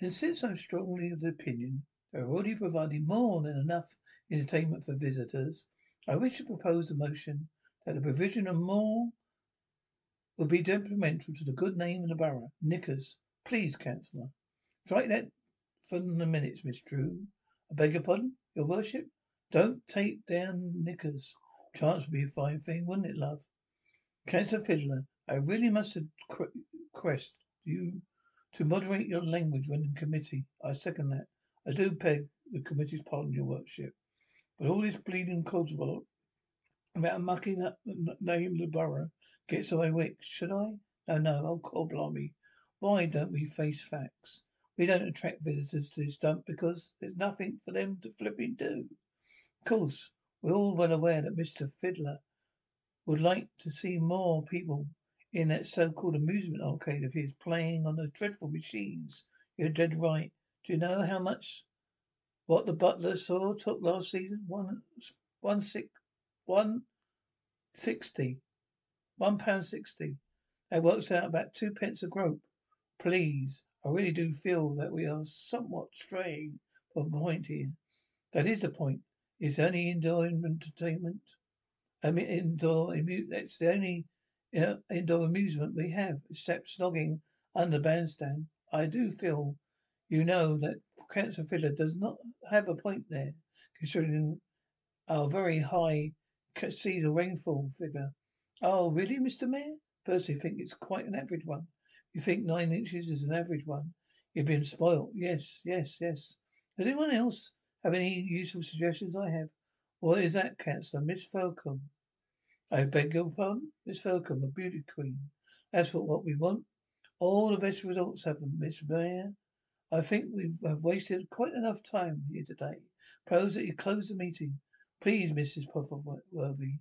And since I'm strongly of the opinion they're already providing more than enough entertainment for visitors, I wish to propose a motion that the provision of more would be detrimental to the good name of the borough. Nickers, Please, Councillor. Strike that from the minutes, Miss Drew. I beg your pardon, your worship? Don't take down knickers. Chance would be a fine thing, wouldn't it, love? Councillor Fiddler, I really must request you to moderate your language when in committee. I second that. I do beg the committee's pardon, your worship. But all this bleeding codswallop about mucking up the name of the borough gets away with. Should I? No, no. Oh, God. Why don't we face facts? We don't attract visitors to this dump because there's nothing for them to flipping do. Of course, we're all well aware that Mr. Fiddler would like to see more people in that so-called amusement arcade of his playing on those dreadful machines. You're dead right. Do you know how much what the butler saw took last season? One, one six, one sixty, one pound sixty. That works out about two pence a grope. Please, I really do feel that we are somewhat straying from the point here. That is the point. It's only indoor entertainment. I mean, indoor, that's the only indoor amusement we have, except snogging under bandstand. I do feel, you know, that Councillor Fiddler does not have a point there, considering our very high seasonal rainfall figure. Oh, really, Mr. Mayor? Personally, think it's quite an average one. You think nine inches is an average one? You've been spoilt. Yes, yes, yes. Does anyone else have any useful suggestions? I have. What is that, Councillor? Miss Fircombe? I beg your pardon? Miss Fircombe, a beauty queen. That's what we want. All the best results have them, Miss Mayor. I think we have wasted quite enough time here today. Propose that you close the meeting. Please, Mrs. Prodworthy.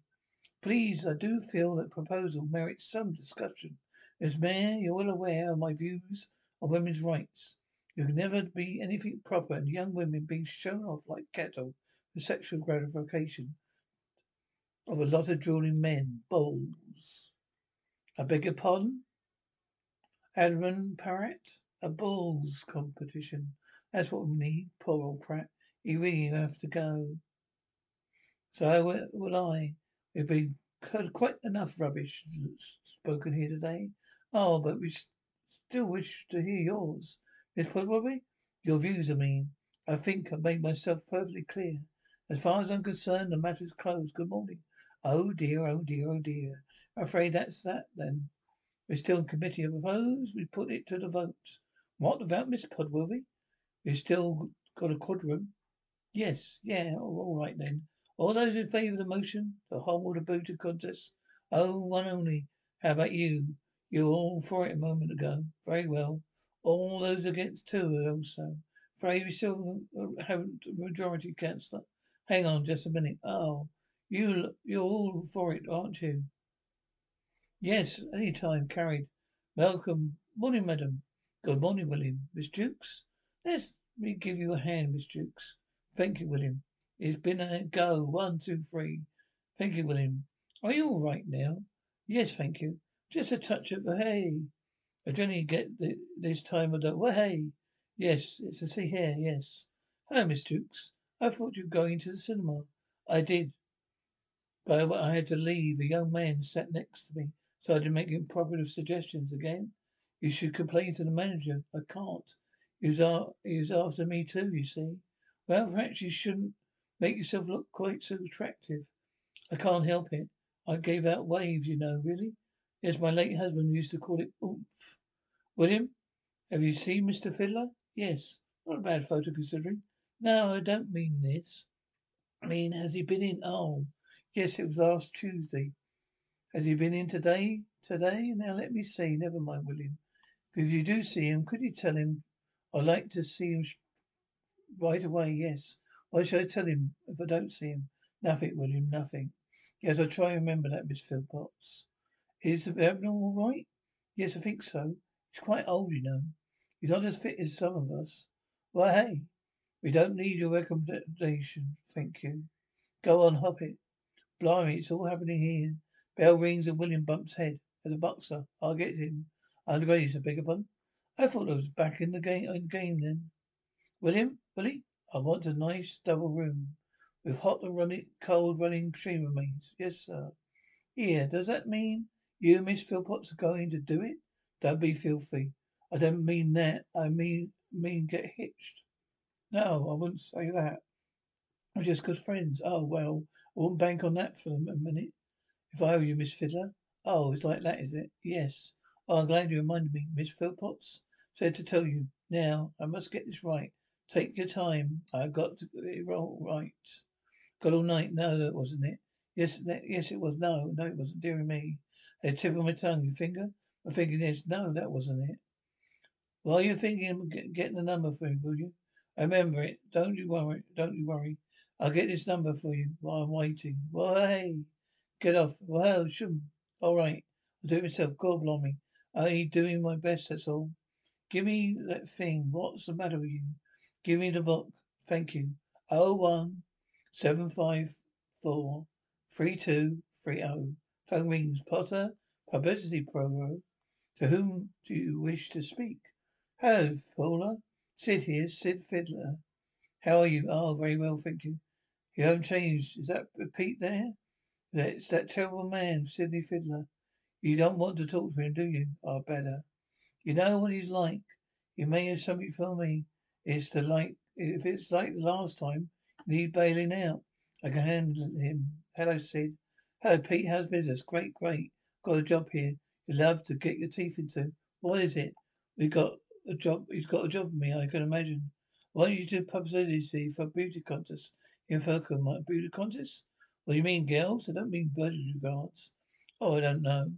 Please, I do feel that proposal merits some discussion. As Mayor, you're well aware of my views on women's rights. You can never be anything proper and young women being shown off like cattle for sexual gratification of a lot of drooling men. Bulls. I beg your pardon? Admiral Parrot? A bulls competition. That's what we need. Poor old Pratt. He really have to go. So will I. We've been heard quite enough rubbish spoken here today. Oh, but we still wish to hear yours. Miss Prodworthy? Your views, I mean. I think I've made myself perfectly clear. As far as I'm concerned, the matter's closed. Good morning. Oh dear, oh dear, oh dear. Afraid that's that then. We're still in committee. of propose we put it to the vote. What about Miss Prodworthy? We've still got a quadrum. Yes, yeah, all right then. All those in favour of the motion to hold a booted contest? Oh, one only. How about you? You were all for it a moment ago. Very well. All those against two also. Afraid we still haven't uh, a majority, Councillor. Hang on just a minute. Oh, you, you're all for it, aren't you? Yes, any time carried. Welcome. Morning, madam. Good morning, William. Miss Dukes? Let me give you a hand, Miss Dukes. Thank you, William. It's been a go. One, two, three. Thank you, William. Are you all right now? Yes, thank you. Just a touch of a hey. I generally get the, this time of the well, hey. Yes, it's a see here. Yes. Hello, Miss Dukes. I thought you were going to the cinema. I did. But I had to leave. A young man sat next to me. Started making proper suggestions again. You should complain to the manager. I can't. He was, he was after me too, you see. Well, perhaps you shouldn't make yourself look quite so attractive. I can't help it. I gave out waves, you know, really. Yes, my late husband used to call it oomph. William, have you seen Mr. Fiddler? Yes. Not a bad photo considering. No, I don't mean this. I mean, has he been in? Oh, yes, it was last Tuesday. Has he been in today? Today? Now let me see. Never mind, William. If you do see him, could you tell him I'd like to see him right away? Yes. Why should I tell him if I don't see him? Nothing, William, nothing. Yes, I'll try and remember that, Miss Philpotts. Is the abnormal all right? Yes, I think so. He's quite old, you know. He's not as fit as some of us. Well, hey, we don't need your recommendation, thank you. Go on, hop it. Blimey, it's all happening here. Bell rings and William bumps head. As a boxer, I'll get him. I'm ready to beg upon. I thought I was back in the game, in game then. William, Willie, I want a nice double room with hot and running, cold running chambermaids. Yes, sir. Here, does that mean you, Miss Philpotts, are going to do it? Don't be filthy. I don't mean that. I mean, mean get hitched. No, I wouldn't say that. We're just good friends. Oh, well, wouldn't bank on that for a minute. If I were you, Miss Fiddler. Oh, it's like that, is it? Yes. Oh, I'm glad you reminded me. Miss Philpotts said to tell you. Now, I must get this right. Take your time. I've got to get it all right. Got all night. No, that wasn't it. Yes, that, yes, it was. No, no, it wasn't. Dear me. A tip of my tongue. Your finger? My finger, yes. No, that wasn't it. Well, you're thinking of getting the number for me, will you? I remember it. Don't you worry. Don't you worry. I'll get this number for you while I'm waiting. Hey. Get off. Well, shouldn't. All right. I'll do it myself. God blimey. Only doing my best, that's all. Give me that thing. What's the matter with you? Give me the book. Thank you. Oh one seven five four three two three oh. Phone rings. Potter. Publicity program. To whom do you wish to speak? Hello, Paula. Sid here. Sid Fiddler. How are you? Oh, very well, thank you. You haven't changed. Is that Pete there? It's that terrible man, Sidney Fiddler. You don't want to talk to him, do you? Oh, better. You know what he's like. You may have something for me. It's the like, if it's like the last time, need bailing out. I can handle him. Hello, Sid. Hello, Pete. How's business? Great, great. Got a job here. You'd love to get your teeth into. What is it? We got a job. He's got a job for me. I can imagine. Why don't you do publicity for beauty contest in Fircombe? My beauty contest? What do you mean, girls? I don't mean birthday grants. Oh, I don't know.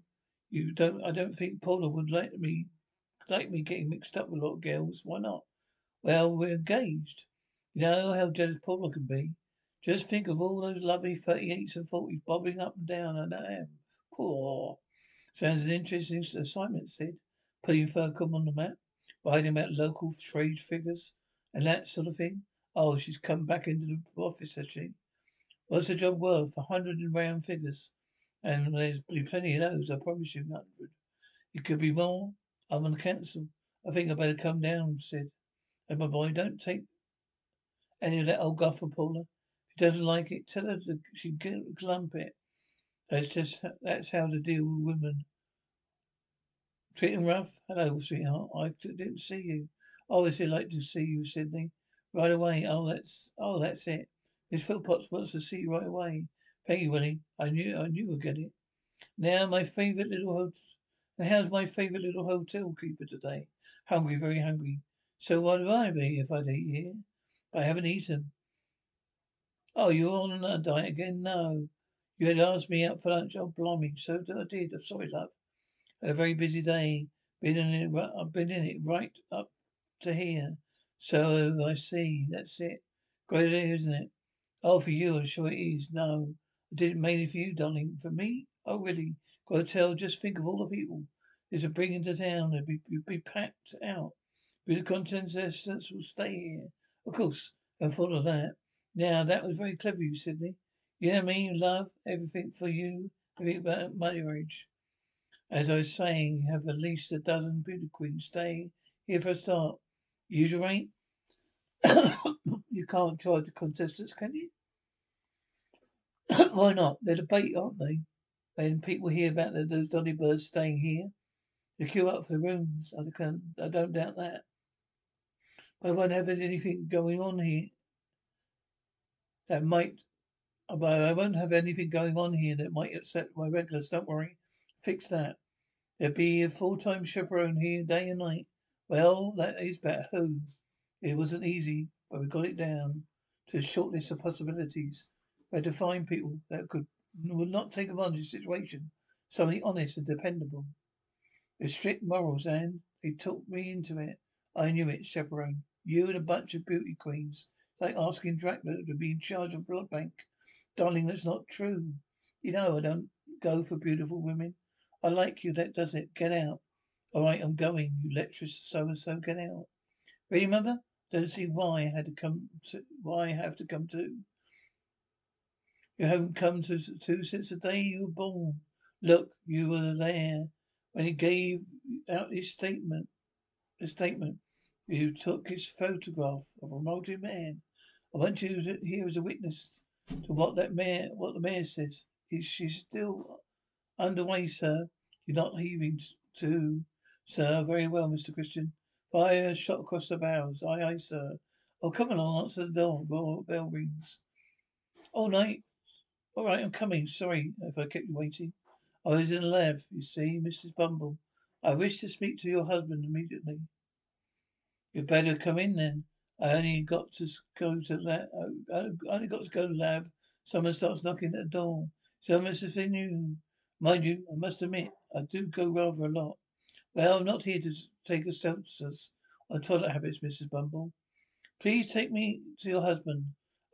You don't. I don't think Paula would like me like me getting mixed up with a lot of girls. Why not? Well, we're engaged. You know how jealous Paula can be. Just think of all those lovely thirty-eights and forties bobbing up and down, and I am. Poor. Sounds an interesting assignment, Sid. Putting Fircombe on the map, writing about local trade figures, and that sort of thing. Oh, she's come back into the office, has she? What's the job worth? A hundred in round figures. And there's plenty of those, I promise you, hundred. It could be more. I'm on council. I think I better come down, Sid. And my boy, don't take any of that old guff for Paula. If she doesn't like it, tell her to, she can glump it. That's just, that's how to deal with women. Treating rough? Hello, sweetheart. I didn't see you. Obviously, I'd like to see you, Sidney. Right away. Oh, that's, oh, that's it. Miss Philpotts wants to see you right away. Thank you, Willie. I knew, I knew I'd get it. Now, my favourite little hotel. How's my favourite little hotel keeper today? Hungry, very hungry. So what would I be if I'd eat here? But I haven't eaten. Oh, you're on another diet again? No. You had asked me out for lunch. Oh, blimey. So I did. I'm sorry, love. Had a very busy day. Been in it. I've been in it right up to here. So I see. That's it. Great day, isn't it? Oh, for you, I'm sure it is. No, I did it mainly for you, darling. For me? Oh, really? Got to tell. Just think of all the people this would bring into town. They'd be, be packed out. But the contestants will stay here. Of course, I thought of that. Now, that was very clever of you, Sidney. You know I mean? Love, everything for you, everything about marriage. As I was saying, have at least a dozen beauty queens stay here for a start. Usual rate? you can't charge the contestants, can you? Why not? They're the bait, aren't they? when people hear about the, those dolly birds staying here. They queue up for the rooms. I, I don't doubt that. I won't have anything going on here that might but I won't have anything going on here that might upset my regulars. Don't worry. Fix that. There'll be a full-time chaperone here day and night. Well, that is better. Who? It wasn't easy, but we got it down to a short list of possibilities. We had to find people that could would not take advantage of the situation. Somebody honest and dependable. With strict morals, and they took me into it. I knew it, chaperone. You and a bunch of beauty queens. Like asking Dracula to be in charge of blood bank. Darling, that's not true. You know I don't go for beautiful women. I like you, that does it. Get out. All right, I'm going. You lecherous so-and-so, get out. Ready, mother? Don't see why I had to come to, why I have to come to. You haven't come to, to since the day you were born. Look, you were there when he gave out his statement. His statement. You took his photograph of a multi man. I want you here as a witness to what that mayor, what the mayor says. Is she still underway, sir? You're not heaving to, sir. Very well, Mr. Christian. Fire shot across the bows. Aye, aye, sir. Oh, come along, answer the door. Bell, bell rings. All night. All right, I'm coming. Sorry if I kept you waiting. I was in lab, you see, Mrs. Bumble. I wish to speak to your husband immediately. You'd better come in then. I only got to go to lab. I uh, uh, only got to go to lab. Someone starts knocking at the door. Someone's to see. Mind you, I must admit, I do go rather a lot. Well, I'm not here to take a census on toilet habits, Mrs. Bumble. Please take me to your husband.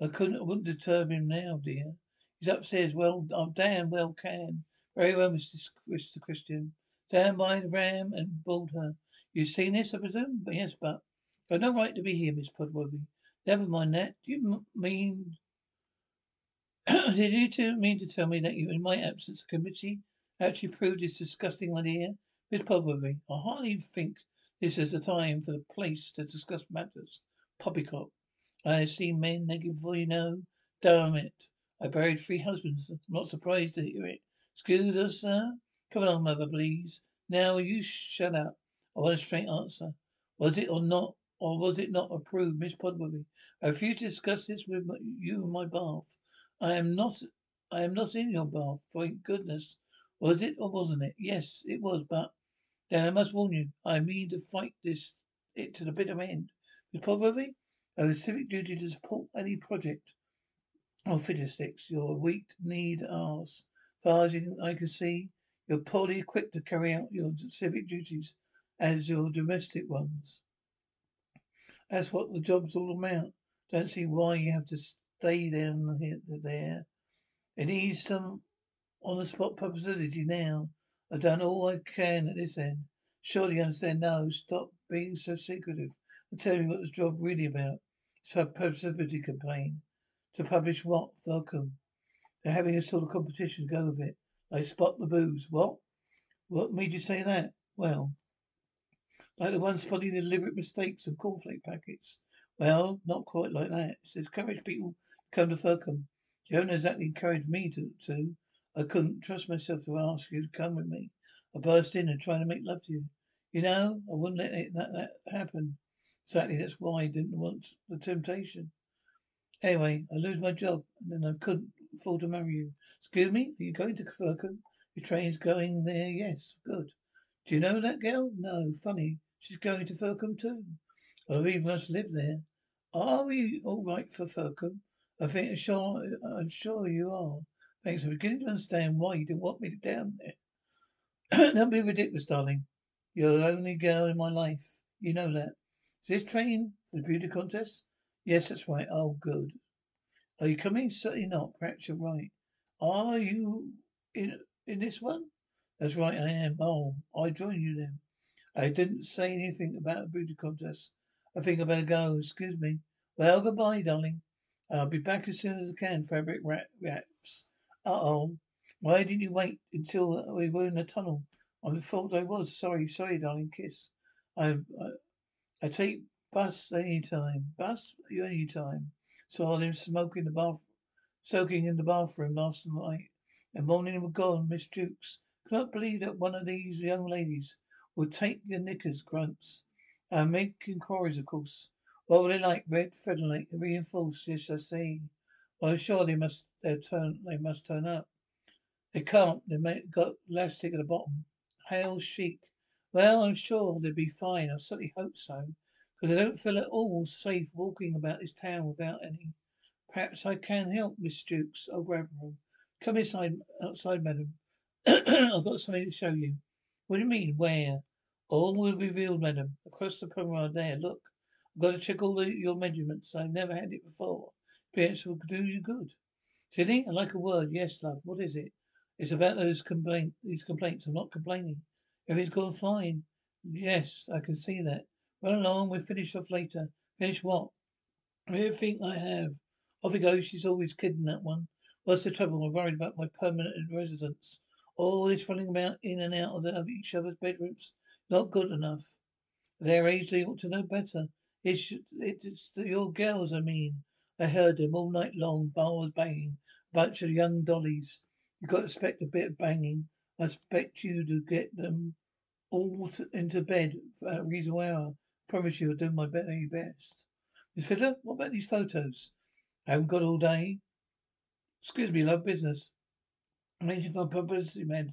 I couldn't, I wouldn't disturb him now, dear. He's upstairs. Well, I'm damn well can. Very well, Mr. Mr. Christian. Down by the ram and board her. You've seen this, I presume? Yes, but I've no right to be here, Miss Prodworthy. Never mind that. Do you m- mean... Did you two mean to tell me that you, in my absence, the committee actually approved this disgusting idea? Miss Prodworthy, I hardly think this is the time for the place to discuss matters. Poppycock. I have seen men you know. Damn it. I buried three husbands. I'm not surprised to hear it. Excuse us, sir. Come along, mother, please. Now you shut up. I want a straight answer. Was it or not or was it not approved, Miss Prodworthy? I refuse to discuss this with you in my bath. I am not, I am not in your bath. Thank goodness. Was it or wasn't it? Yes, it was, but then I must warn you, I mean to fight this, it to the bitter end. Miss probably a civic duty to support any project or fiddlesticks your weak need ass. Far as I can see, you're poorly equipped to carry out your civic duties as your domestic ones. That's what the job's all about. Don't see why you have to stay down here, there. It needs some on the spot publicity now. I've done all I can at this end. Surely you understand now. Stop being so secretive and tell me what the job really about. It's a publicity campaign. To publish what? Welcome. They're having a sort of competition. Go with it. They spot the booze. What? What made you say that? Well, like the one spotting the deliberate mistakes of cornflake packets. Well, not quite like that. It says encourage people come to Fircombe. You haven't exactly encouraged me to, to. I couldn't trust myself to ask you to come with me. I burst in and tried to make love to you. You know, I wouldn't let it, that, that happen. Exactly, that's why I didn't want the temptation. Anyway, I lose my job, and then I couldn't afford to marry you. Excuse me, are you going to Fircombe? Your train's going there, yes. Good. Do you know that girl? No, funny. She's going to Fircombe too. Or we must live there. Are we all right for Fircombe? I think sure I'm sure you are. Thanks. I'm beginning to understand why you didn't want me down there. Don't be ridiculous, darling. You're the only girl in my life. You know that. Is this training for the beauty contest? Yes, that's right. Oh, good. Are you coming? Certainly not. Perhaps you're right. Are you in in this one? That's right, I am. Oh, I join you then. I didn't say anything about a beauty contest. I think I better go. Excuse me. Well, goodbye, darling. I'll be back as soon as I can. Fabric wraps. Uh oh. Why didn't you wait until we were in the tunnel? I thought I was. Sorry, sorry, darling. Kiss. I, I, I take bus any time. Bus any time. So I him smoking in the bath, soaking in the bathroom last night. And morning were gone, Miss Dukes. Could not believe that one of these young ladies would take your knickers, grunts. I make inquiries, of course. What were they like? Red, featherlight, reinforced. Yes, I see. Well, sure they must. They turn. They must turn up. They can't. They have got elastic at the bottom. Hail chic. Well, I'm sure they'd be fine. I certainly hope so, because I don't feel at all safe walking about this town without any. Perhaps I can help, Miss Dukes. I'll oh, grab her. Come inside, outside, madam. I've got something to show you. What do you mean? Where? All will be revealed, madam. Across the promenade there. Look. I've got to check all the, your measurements. I've never had it before. Perhaps will do you good. Silly? I like a word. Yes, love. What is it? It's about those complaint these complaints. I'm not complaining. Everything's gone fine. Yes, I can see that. Run along, we'll finish off later. Finish what? Everything I have. Off he goes, she's always kidding that one. What's the trouble? I'm worried about my permanent residence. All this running about in and out of, each other's bedrooms. Not good enough. Their age, they ought to know better. It's, it's your girls, I mean. I heard them all night long, bars banging. Bunch of young dollies. You got to expect a bit of banging. I expect you to get them all to, into bed for a reasonable hour. I promise you I'll do my very best. Miss Fiddler, what about these photos? I haven't got all day. Excuse me, love business. Arranging for a publicity man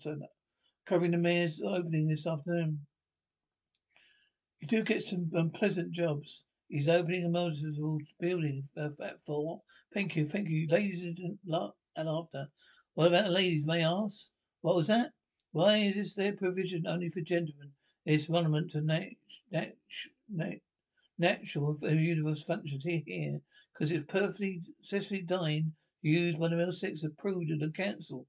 covering the mayor's opening this afternoon. You do get some um, unpleasant jobs. He's opening a multiple building uh, at four. Thank you, thank you. Ladies and laughter. What about the ladies, may I ask? What was that? Why is this their provision only for gentlemen? It's monument to nat- nat- nat- natural universe functions here, because it's perfectly successfully designed, used by the Middlesex, approved and council.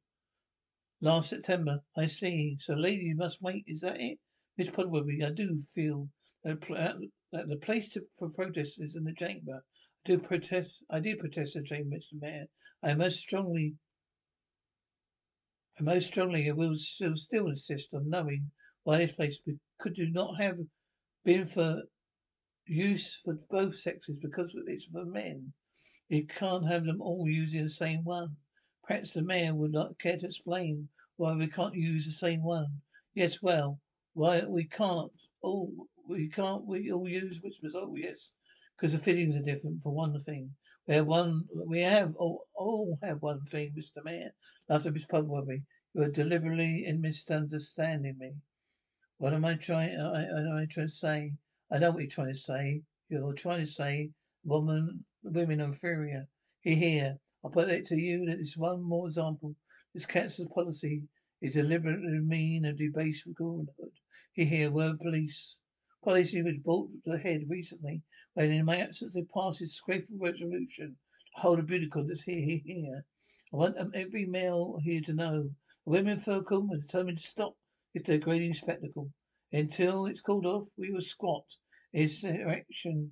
last September. I see. So ladies must wait. Is that it? Miss Prodworthy, I do feel uh, that, uh, that the place to, for protest is in the chamber. I do protest. I do protest the chamber, Mr. Mayor. I most strongly and most strongly I will still, still insist on knowing why this place could do not have been for use for both sexes because it's for men. You can't have them all using the same one. Perhaps the mayor would not care to explain why we can't use the same one. Yes, well, why we can't all we can't we all use whispers? Oh yes, because the fittings are different for one thing. We have one. We have all, all have one thing, Mister Mayor. After Miss Prodworthy, you are deliberately in misunderstanding me. What am I trying? Uh, uh, I, I, am I trying to say? I know what you're trying to say. You're trying to say woman, women are inferior. Here, here. I'll put it to you that this one more example. This council's policy is deliberately mean and debased with womanhood. Here, here. Word police. Policy was brought to the head recently when in my absence they passed this disgraceful resolution to hold a beauty contest here, here, here. I want every male here to know the women Fircombe are determined to stop this degrading spectacle. Until it's called off, we will squat its erection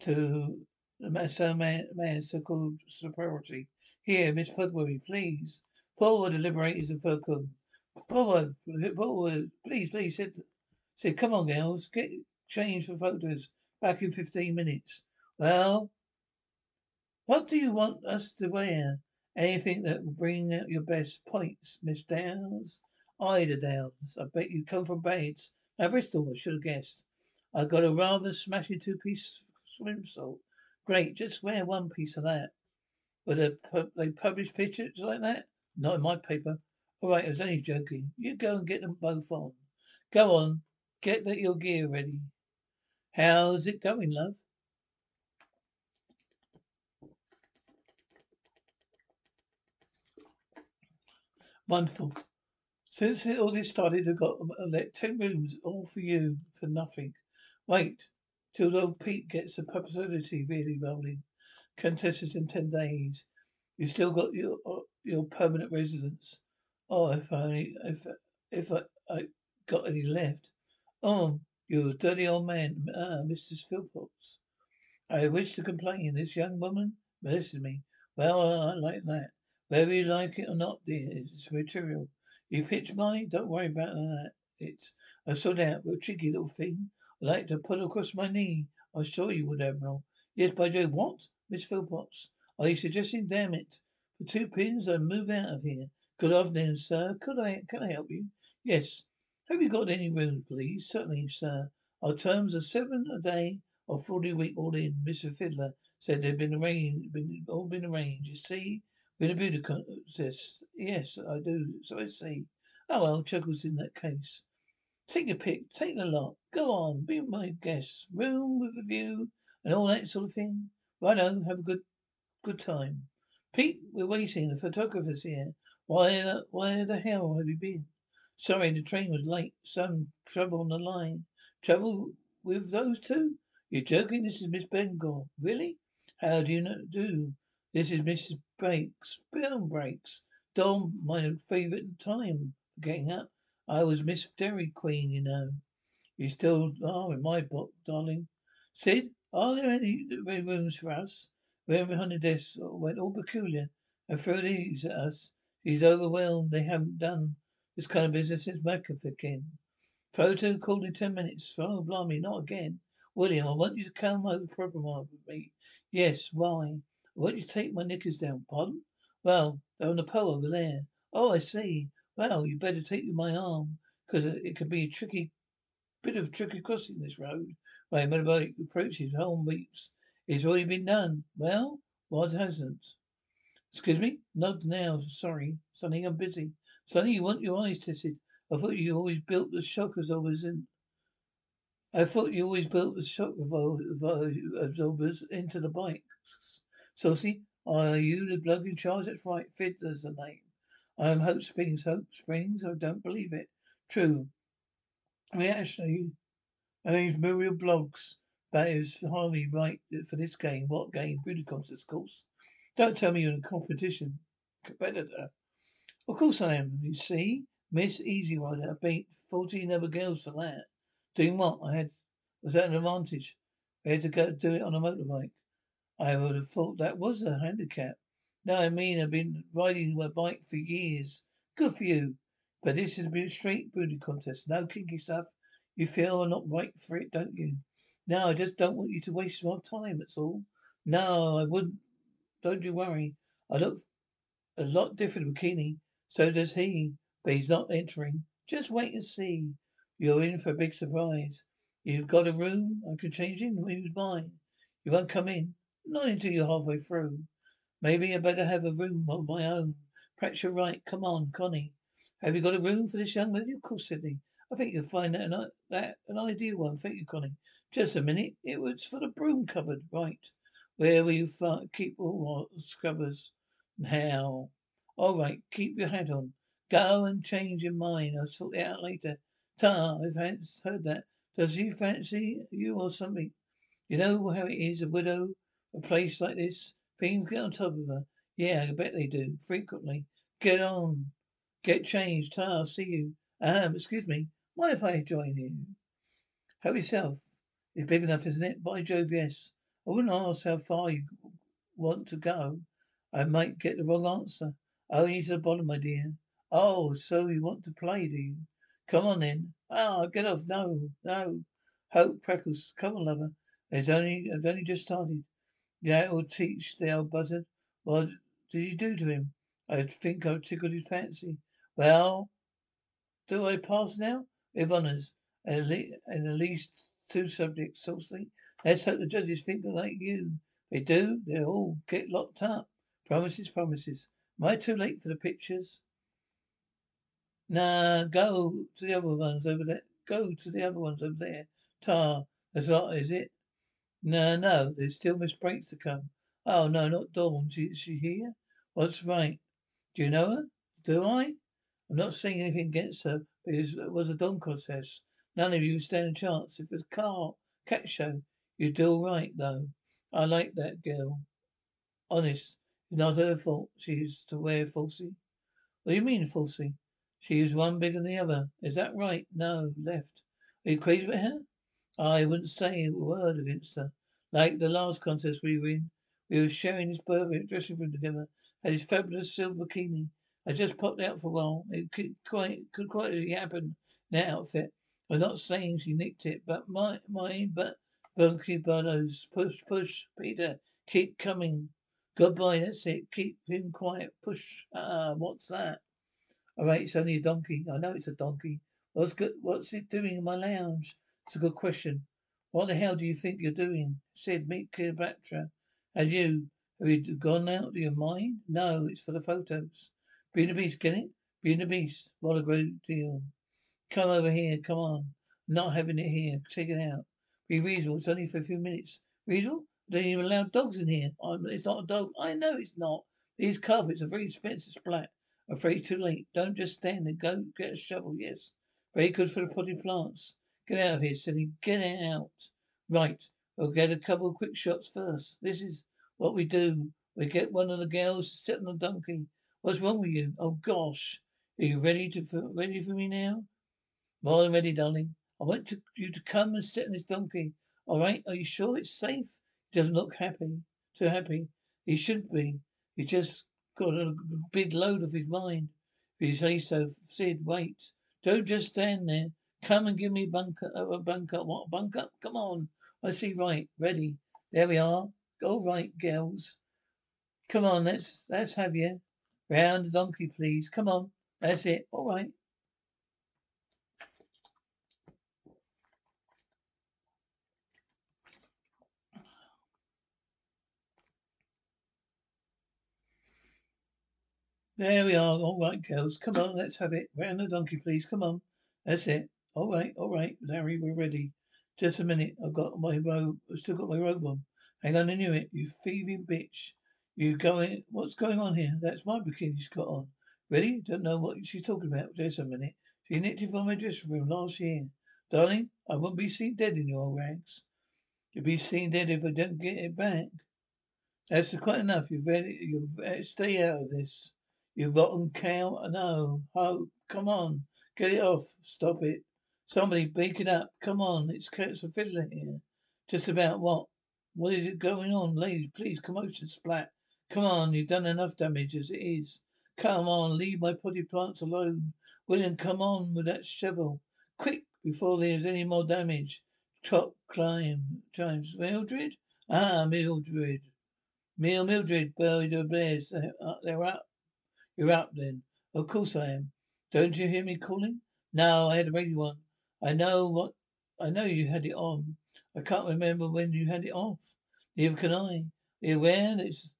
to the so man's so-called superiority. Here, Miss Prodworthy, please. Forward, the liberators of Fircombe. Forward, forward, please, please, said, said, come on, girls, get changed for photos. Back in 15 minutes. Well, what do you want us to wear? Anything that will bring out your best points, Miss Downs? Ida Downs. I bet you come from Bates. Now, Bristol, I should have guessed. I've got a rather smashing two-piece swimsuit. Great, just wear one piece of that. But they publish pictures like that? Not in my paper. All right, I was only joking. You go and get them both on. Go on, get that your gear ready. How's it going, love? Wonderful. Since all this started, I've got let ten rooms all for you for nothing. Wait till old Pete gets the publicity really rolling. Contest is in ten days. You still got your uh, your permanent residence. Oh, if I if if I, I got any left. Oh, you dirty old man, ah, Mr. Philpotts. I wish to complain. This young woman molested me. Well, I like that. Whether you like it or not, dear, it's material. You pitch mine, don't worry about that. It's a that, but a tricky little thing. I like to put across my knee. I'm sure you would, Admiral. Yes, by Jove, what? Miss Philpotts. Are you suggesting, damn it, for two pins I move out of here? Good afternoon, sir. Could I, can I help you? Yes. Have you got any room, please? Certainly, sir. Our terms are seven a day or forty a week all in. Mr. Fiddler said they'd been arranged, been, all been arranged. You see? We're in a beauty contest. Yes, I do. So I see. Oh well, chuckles in that case. Take your pick. Take the lot. Go on. Be my guest. Room with a view and all that sort of thing. Righto. Have a good, good time. Pete, we're waiting. The photographer's here. Why, why the hell have you been? Sorry, the train was late. Some trouble on the line. Trouble with those two? You're joking? This is Miss Bengal. Really? How do you know, do? This is Mrs. Brakes. Bill Brakes. Dawn, my favourite time for getting up. I was Miss Dairy Queen, you know. You still are in my book, darling. Sid, are there any rooms for us? The behind the desk went all peculiar and threw these at us. He's overwhelmed. They haven't done this kind of business since McAfee. Photo called in ten minutes. Oh, blimey, not again. William, I want you to come over proper with me. Yes, why? I want you to take my knickers down. Pardon? Well, they're on the pole over there. Oh, I see. Well, you better take my arm, because it could be a tricky, bit of tricky crossing this road. Right, about approaches home weeks? It's already been done. Well, what hasn't? Excuse me? Not now, sorry. Sonny, I'm busy. Sonny, you want your eyes tested. I thought you always built the shock absorbers in. I thought you always built the shock absorbers into the bikes. Saucy, are you the bloke in charge? That's right. Fiddler's the name. I am Hope Springs. Hope Springs? I don't believe it. True. We actually, my name's Muriel Bloggs. That is hardly right for this game. What game? Contest, of course. Don't tell me you're in a competition. Competitor. Of course I am. You see, Miss Easy Rider. I beat fourteen other girls for that. Doing what? I had was that an advantage? I had to go do it on a motorbike. I would have thought that was a handicap. No, I mean I've been riding my bike for years. Good for you. But this has been a straight booty contest. No kinky stuff. You feel I'm not right for it, don't you? No, I just don't want you to waste my time, that's all. No, I wouldn't. Don't you worry. I look a lot different bikini. So does he. But he's not entering. Just wait and see. You're in for a big surprise. You've got a room I can change in. Who's mine? You won't come in. Not until you're halfway through. Maybe I better have a room of my own. Perhaps you're right. Come on, Connie. Have you got a room for this young lady? Of course, Sidney. I think you'll find that an, that an ideal one. Thank you, Connie. Just a minute. It was for the broom cupboard, right? Where you keep all our scrubbers? Now. All right. Keep your hat on. Go and change your mind. I'll sort it out later. Ta, I've heard that. Does he fancy you or something? You know how it is, a widow, a place like this. Things get on top of her. Yeah, I bet they do. Frequently. Get on. Get changed. Ta, see you. Um, excuse me. Mind if I join you? Help yourself. It's big enough, isn't it? By Jove, yes. I wouldn't ask how far you want to go. I might get the wrong answer. Only to the bottom, my dear. Oh, so you want to play, do you? Come on then. Ah, get off. No, no. Hope Freckles. Come on, lover. It's only, I've only just started. Yeah, it will teach the old buzzard. What did you do to him? I think I tickled his fancy. Well, do I pass now? With honours. At least two subjects, saucy. Let's hope the judges think they like you. They do, they'll all get locked up. Promises, promises. Am I too late for the pictures? Nah, go to the other ones over there. Go to the other ones over there. Tar, that's lot, is it? No, no, there's still Miss Brakes to come. Oh, no, not Dawn. She, is she here? What's right? Do you know her? Do I? I'm not saying anything against her, but it was a Dawn contest. None of you stand a chance. If it was a car, cat show, you'd do all right, though. I like that girl. Honest, not her fault she used to wear falsy. What do you mean, falsy? She was one bigger than the other. Is that right? No, left. Are you crazy about her? I wouldn't say a word against her. Like the last contest we were in, we were sharing this birthday dressing room together. Had this fabulous silver bikini. I just popped out for a while. It could quite could quite happen in that outfit. I'm not saying she nicked it, but my mine. But Bunky Barlows, push, push, Peter, keep coming. Goodbye. That's it. Keep him quiet. Push. Ah, what's that? All right, it's only a donkey. I know it's a donkey. What's good? What's it doing in my lounge? It's a good question. What the hell do you think you're doing? Said meet Cleopatra. And you? Have you gone out of your mind? No, it's for the photos. Being a beast, get it? Being a beast. What a great deal. Come over here, come on. not having it here. Take it out. Be reasonable. It's only for a few minutes. Reasonable? Don't even allow dogs in here. I'm, it's not a dog. I know it's not. These carpets are very expensive splat. Afraid too late. Don't just stand there. Go get a shovel. Yes. Very good for the potted plants. Get out of here, silly. Get out. Right. We'll get a couple of quick shots first. This is what we do. We get one of the girls to sit on the donkey. What's wrong with you? Oh gosh. Are you ready to ready for me now? More than ready, darling. I want to, you to come and sit on this donkey. All right? Are you sure it's safe? He doesn't look happy. Too happy. He shouldn't be. He just got a big load of his mind. If you say so, Sid, wait. Don't just stand there. Come and give me bunk up, uh, bunk up. What bunk up? Come on. I see right. Ready. There we are. All right, girls. Come on, let's let's have you. Round the donkey, please. Come on. That's it. All right. There we are. All right, girls. Come on, let's have it. Round the donkey, please. Come on. That's it. All right, all right, Larry, we're ready. Just a minute. I've got my robe. I've still got my robe on. Hang on, knew it. You thieving bitch. You going? What's going on here? That's my bikini she's got on. Ready? Don't know what she's talking about. Just a minute. She nicked it from my dressing room last year. Darling, I won't be seen dead in your rags. You'll be seen dead if I don't get it back. That's quite enough. You've ready. You uh, stay out of this. You rotten cow. No. Oh, come on. Get it off. Stop it. Somebody break it up. Come on. It's Curtis the Fiddler here. Just about what? What is it going on? Ladies, please, commotion splat. Come on, you've done enough damage as it is. Come on, leave my potted plants alone. William, come on with that shovel. Quick, before there's any more damage. Top climb. Chimes. Mildred? Ah, Mildred. Meal Mildred, buried her bears. They're up. You're up then. Of course I am. Don't you hear me calling? No, I had a radio on. I know what I know you had it on. I can't remember when you had it off. Neither can I. You aware that it's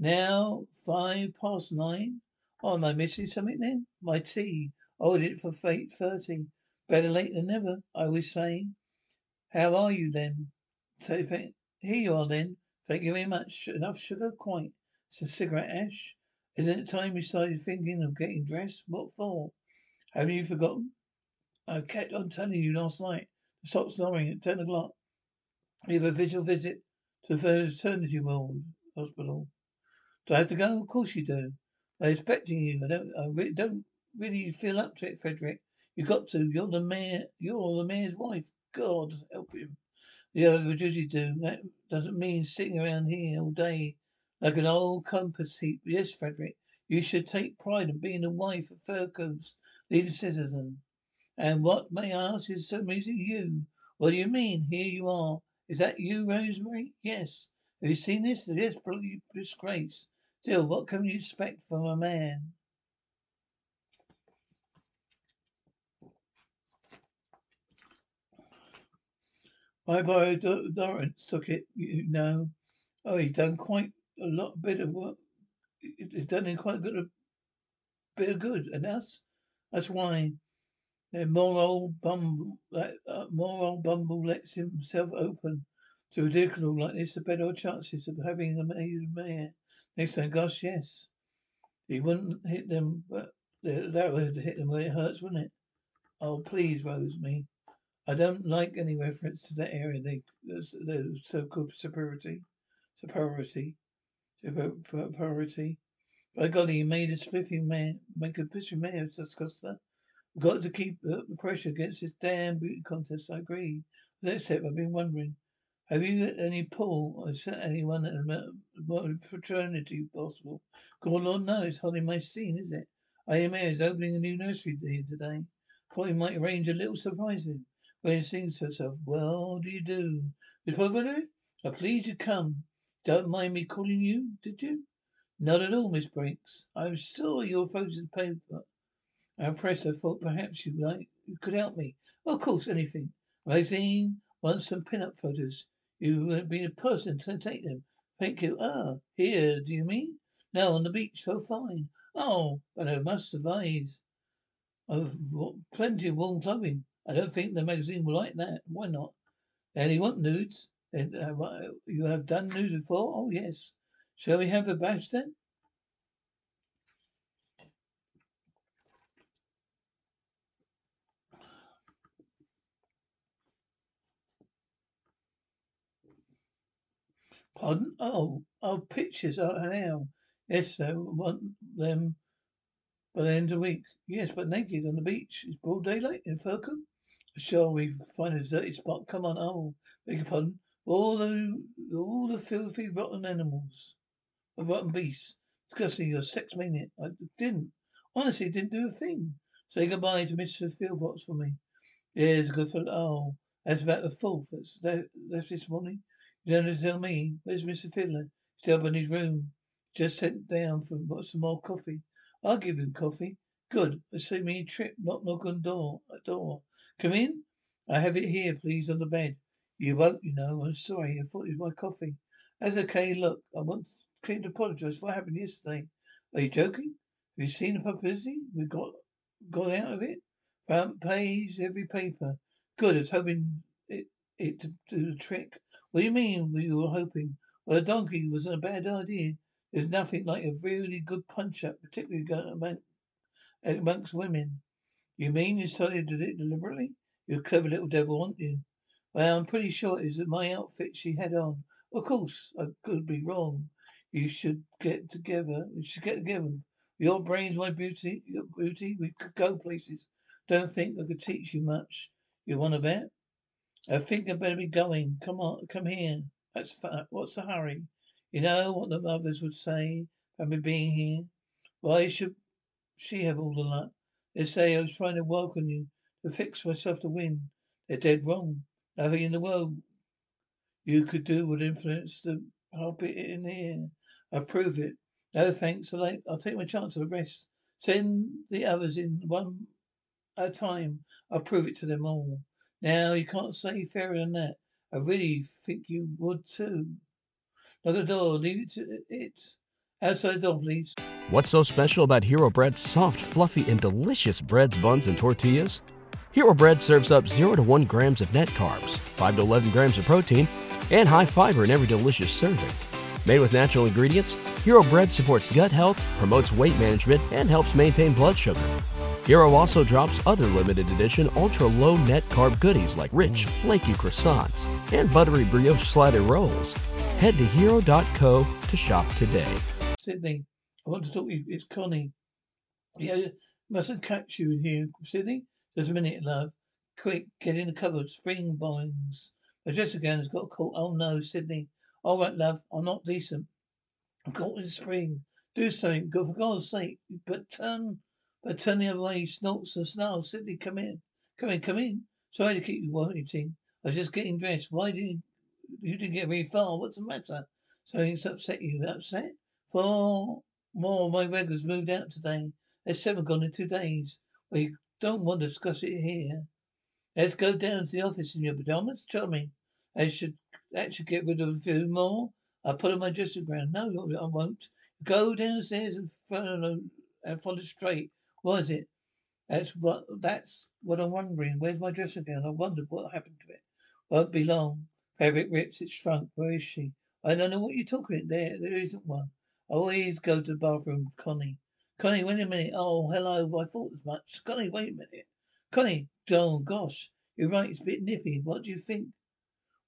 now five past nine? Oh, am I missing something then? My tea. I ordered it for eight thirty. Better late than never, I always say. How are you then? So here you are then. Thank you very much. Enough sugar? Quite. It's a cigarette ash. Isn't it time we started thinking of getting dressed? What for? Haven't you forgotten? I kept on telling you last night. The snoring at ten o'clock. We have a visual visit to the maternity ward hospital. Do I have to go? Of course you do. I'm expecting you. I don't. I re- don't really feel up to it, Frederick. You got to. You're the mayor. You're the mayor's wife. God help him. Yeah, what does you do? That doesn't mean sitting around here all day like an old compass heap. Yes, Frederick, you should take pride in being the wife of Fircombe's leading citizen. And what, may I ask, is so amazing you? What do you mean? Here you are. Is that you, Rosemary? Yes. Have you seen this? Yes, bloody disgrace. Still, what can you expect from a man? My boy Lawrence took it, you know. Oh, he done quite a lot bit of work. It's done him quite good a bit of good, and that's that's why that more old bumble uh, more old bumble lets himself open to a vehicle like this, the better chances of having a mayor next time. Gosh, yes, he wouldn't hit them, but that would hit them where it hurts, wouldn't it? Oh, please, Rosemary. I don't like any reference to that area. They, the so-called superiority, superiority. Priority. By golly, you made a spiffy man, make a spiffy man, disgusting. We've got to keep the pressure against this damn beauty contest. I agree. Next step, I've been wondering, have you got any pull or sent anyone at a fraternity possible? God, Lord, no, it's hardly my scene, is it? IMA is opening a new nursery here today. We might arrange a little surprise for him. When he sings to herself, Well, do you do? Miss Poverty, I please you come. Don't mind me calling you, did you? Not at all, Miss Briggs. I saw your photos in the paper. I'm impressed. I thought perhaps you like you could help me. Well, of course, anything. Magazine wants some pin-up photos. You would be the person to take them. Thank you. Ah, here, do you mean? No, on the beach. So fine. Oh, but I must advise of plenty of warm clothing. I don't think the magazine will like that. Why not? And you want nudes? Uh, you have done news before? Oh yes. Shall we have a bash then? Pardon? Oh, oh, pictures. Oh, now. Yes, sir. Want them by the end of the week. Yes, but naked on the beach. It's broad daylight in Fircombe. Shall we find a deserted spot? Come on. Oh, beg your pardon. All the, all the filthy, rotten animals. Rotten beasts. Discussing your sex maniac. I didn't. Honestly, didn't do a thing. Say goodbye to Mr. Philpotts for me. Yes, good for, oh, that's about the fourth. That's, that, that's this morning. You don't have to tell me. Where's Mr. Fiddler? Still up in his room. Just sent down for some more coffee. I'll give him coffee. Good. I say me trip. Knock knock on door. A door. Come in. I have it here, please, on the bed. You won't, you know. I'm sorry. I thought it was my coffee. That's okay. Look, I want came to apologise for what happened yesterday. Are you joking? Have you seen the publicity we got got out of it? Front page, every paper. Good. I was hoping it it to do the trick. What do you mean we were hoping? Well, a donkey wasn't a bad idea. There's nothing like a really good punch up, particularly among, amongst women. You mean you started it deliberately? You're a clever little devil, aren't you? Well, I'm pretty sure it was my outfit she had on. Of course, I could be wrong. You should get together. We should get together. Your brains, my beauty, your beauty. We could go places. Don't think I could teach you much. You want to bet? I think I'd better be going. Come on, come here. That's fat. What's the hurry? You know what the mothers would say about me being here? Why should she have all the luck? They say I was trying to welcome you, to fix myself to win. They're dead wrong. Nothing in the world you could do would influence the it in here. I prove it. No thanks. I'll, I'll take my chance of rest. Send the others in one at a time. I'll prove it to them all. Now, you can't say fairer than that. I really think you would too. Lock the door. Leave it to it. Outside the door, please. What's so special about Hero Bread's soft, fluffy, and delicious breads, buns, and tortillas? Hero Bread serves up 0 to 1 grams of net carbs, 5 to 11 grams of protein, and high fiber in every delicious serving. Made with natural ingredients, Hero Bread supports gut health, promotes weight management, and helps maintain blood sugar. Hero also drops other limited edition ultra low net carb goodies like rich, flaky croissants and buttery brioche slider rolls. Head to hero.co to shop today. Sidney, I want to talk to you. It's Connie. Yeah, mustn't catch you in here, Sidney. Just a minute, love. Quick, get in the cupboard. Spring boings. My dressing gown has got caught. Oh no, Sidney. All right, love. I'm not decent. I'm caught in spring. Do something. Go for God's sake. But turn but turn the other way, snorts and snarls. Sidney, come in. Come in, come in. Sorry to keep you waiting. I was just getting dressed. Why didn't you didn't get very far? What's the matter? Something's upset you. Upset? Four more of my regulars moved out today. There's seven gone in two days. We don't want to discuss it here. Let's go down to the office in your pajamas. Tell me. I should that should get rid of a few more. I'll put on my dressing gown. No, I won't. Go downstairs and follow and follow straight. What is it? That's what that's what I'm wondering. Where's my dressing gown? I wondered what happened to it. Won't be long. Fabric rips, it's shrunk. Where is she? I don't know what you're talking about. There there isn't one. I always go to the bathroom with Connie. Connie, wait a minute. Oh, hello. I thought as much. Connie, wait a minute. Connie, oh gosh. You're right, it's a bit nippy. What do you think?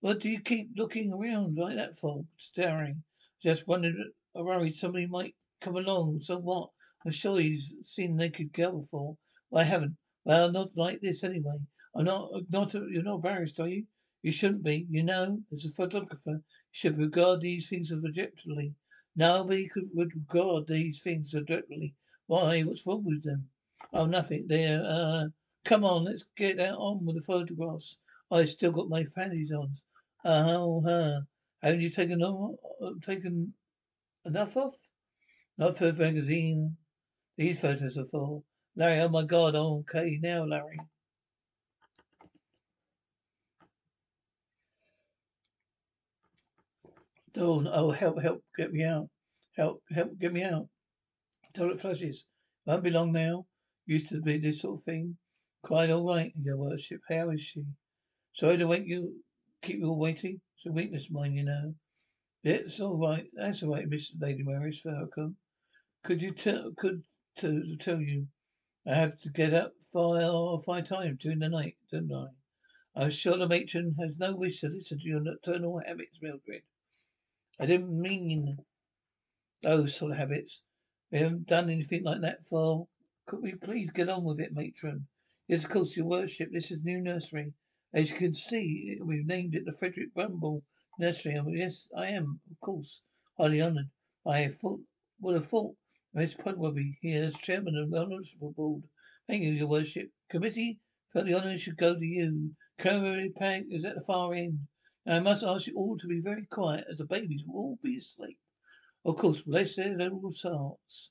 What do you keep looking around like that for? Staring. Just wondered I worried somebody might come along. So what? I'm sure you've seen Naked Girl before. Well, I haven't. Well, not like this anyway. I'm not, uh, not, uh, you're not embarrassed, are you? You shouldn't be. You know, as a photographer, you should regard these things objectively. Nobody could would regard these things objectively. Why? What's wrong with them? Oh, nothing. There. Uh, come on, let's get out on with the photographs. I still got my fannies on. Oh, uh, haven't you taken on, uh, taken enough off? Not for the magazine. These photos are for. Larry, oh my god, oh, okay, now, Larry. Dawn, oh, help, help, get me out. Help, help, get me out. Toilet flushes. Won't be long now. Used to be this sort of thing. Quite all right, your worship. How is she? Sorry to wake you, keep you all waiting. It's a weakness of mine, you know. It's all right. That's all right, Miss Lady Maris Falcon. Could you tell? Could to tell you, I have to get up five five times during the night, don't I? I'm sure the matron has no wish to listen to your nocturnal habits, Mildred. I didn't mean those sort of habits. We haven't done anything like that for. Could we please get on with it, matron? Yes, of course, your worship. This is new nursery. As you can see, we've named it the Frederick Bumble Nursery. And yes, I am, of course, highly honoured. I thought, would have thought, Miss Prodworthy here as chairman of the honourable board. Thank you, your worship. Committee felt the honour should go to you. Curry Peg is at the far end. Now, I must ask you all to be very quiet, as the babies will all be asleep. Of course, bless their little hearts.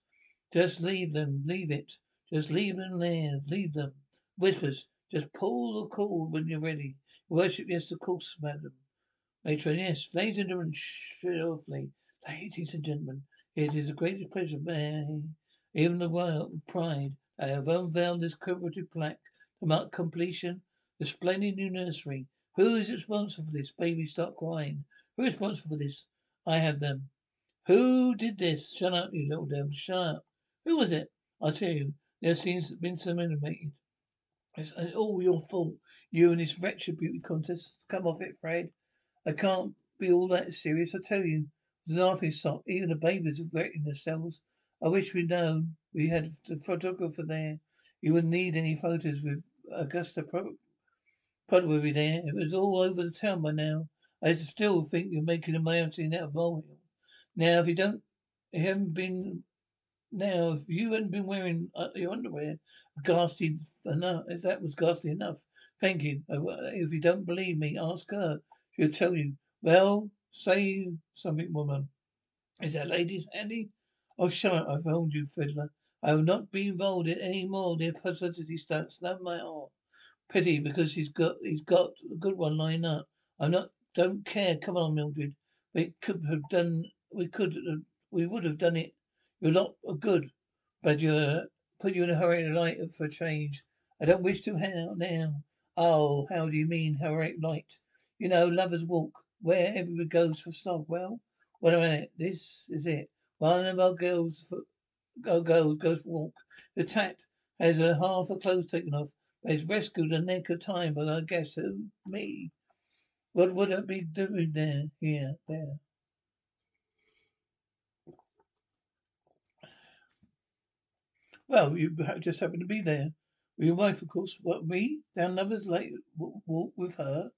Just leave them, leave it. Just leave them there, leave them. Whispers, just pull the cord when you're ready. Worship, yes, of course, madam. Matron, yes, ladies and gentlemen, shortly. Ladies and gentlemen, it is a greatest pleasure, may even the royal pride, I have unveiled this commemorative plaque to mark completion. The splendid new nursery. Who is responsible for this? Baby, stop crying. Who is responsible for this? I have them. Who did this? Shut up, you little devil. Shut up. Who was it? I'll tell you. There seems been some animated. It's uh, all your fault. You and this wretched beauty contest. Come off it, Fred. I can't be all that serious, I tell you. The laughing stock. Even the babies are wetting themselves. I wish we'd known we had the photographer there. You wouldn't need any photos with Augusta Prodworthy there. It was all over the town by now. I still think you're making a scene out of molehill. Now, if you don't, if you haven't been, now, if you hadn't been wearing uh, your underwear, ghastly enough, if that was ghastly enough, thank you. Uh, if you don't believe me, ask her. She'll tell you. Well, say something, woman. Is that ladies handy? Oh, shut up. I found you, fiddler. I will not be involved in any more their publicity stunts, no matter. Pity, because he's got he's got a good one lined up. I'm not don't care. Come on, Mildred. We could have done. We could. We would have done it. You're not good, but you put you in a hurry tonight for a change. I don't wish to how now. Oh, how do you mean hurry light? You know, lovers walk where everybody goes for snog. Well, wait a minute. This is it. One of our girls for, go goes goes for walk. The tat has a half her clothes taken off. But he's rescued a neck of time. But I guess who me? What would I be doing there? Here, there. Well, you just happened to be there. With your wife, of course. What, me? Down lovers late walk with her?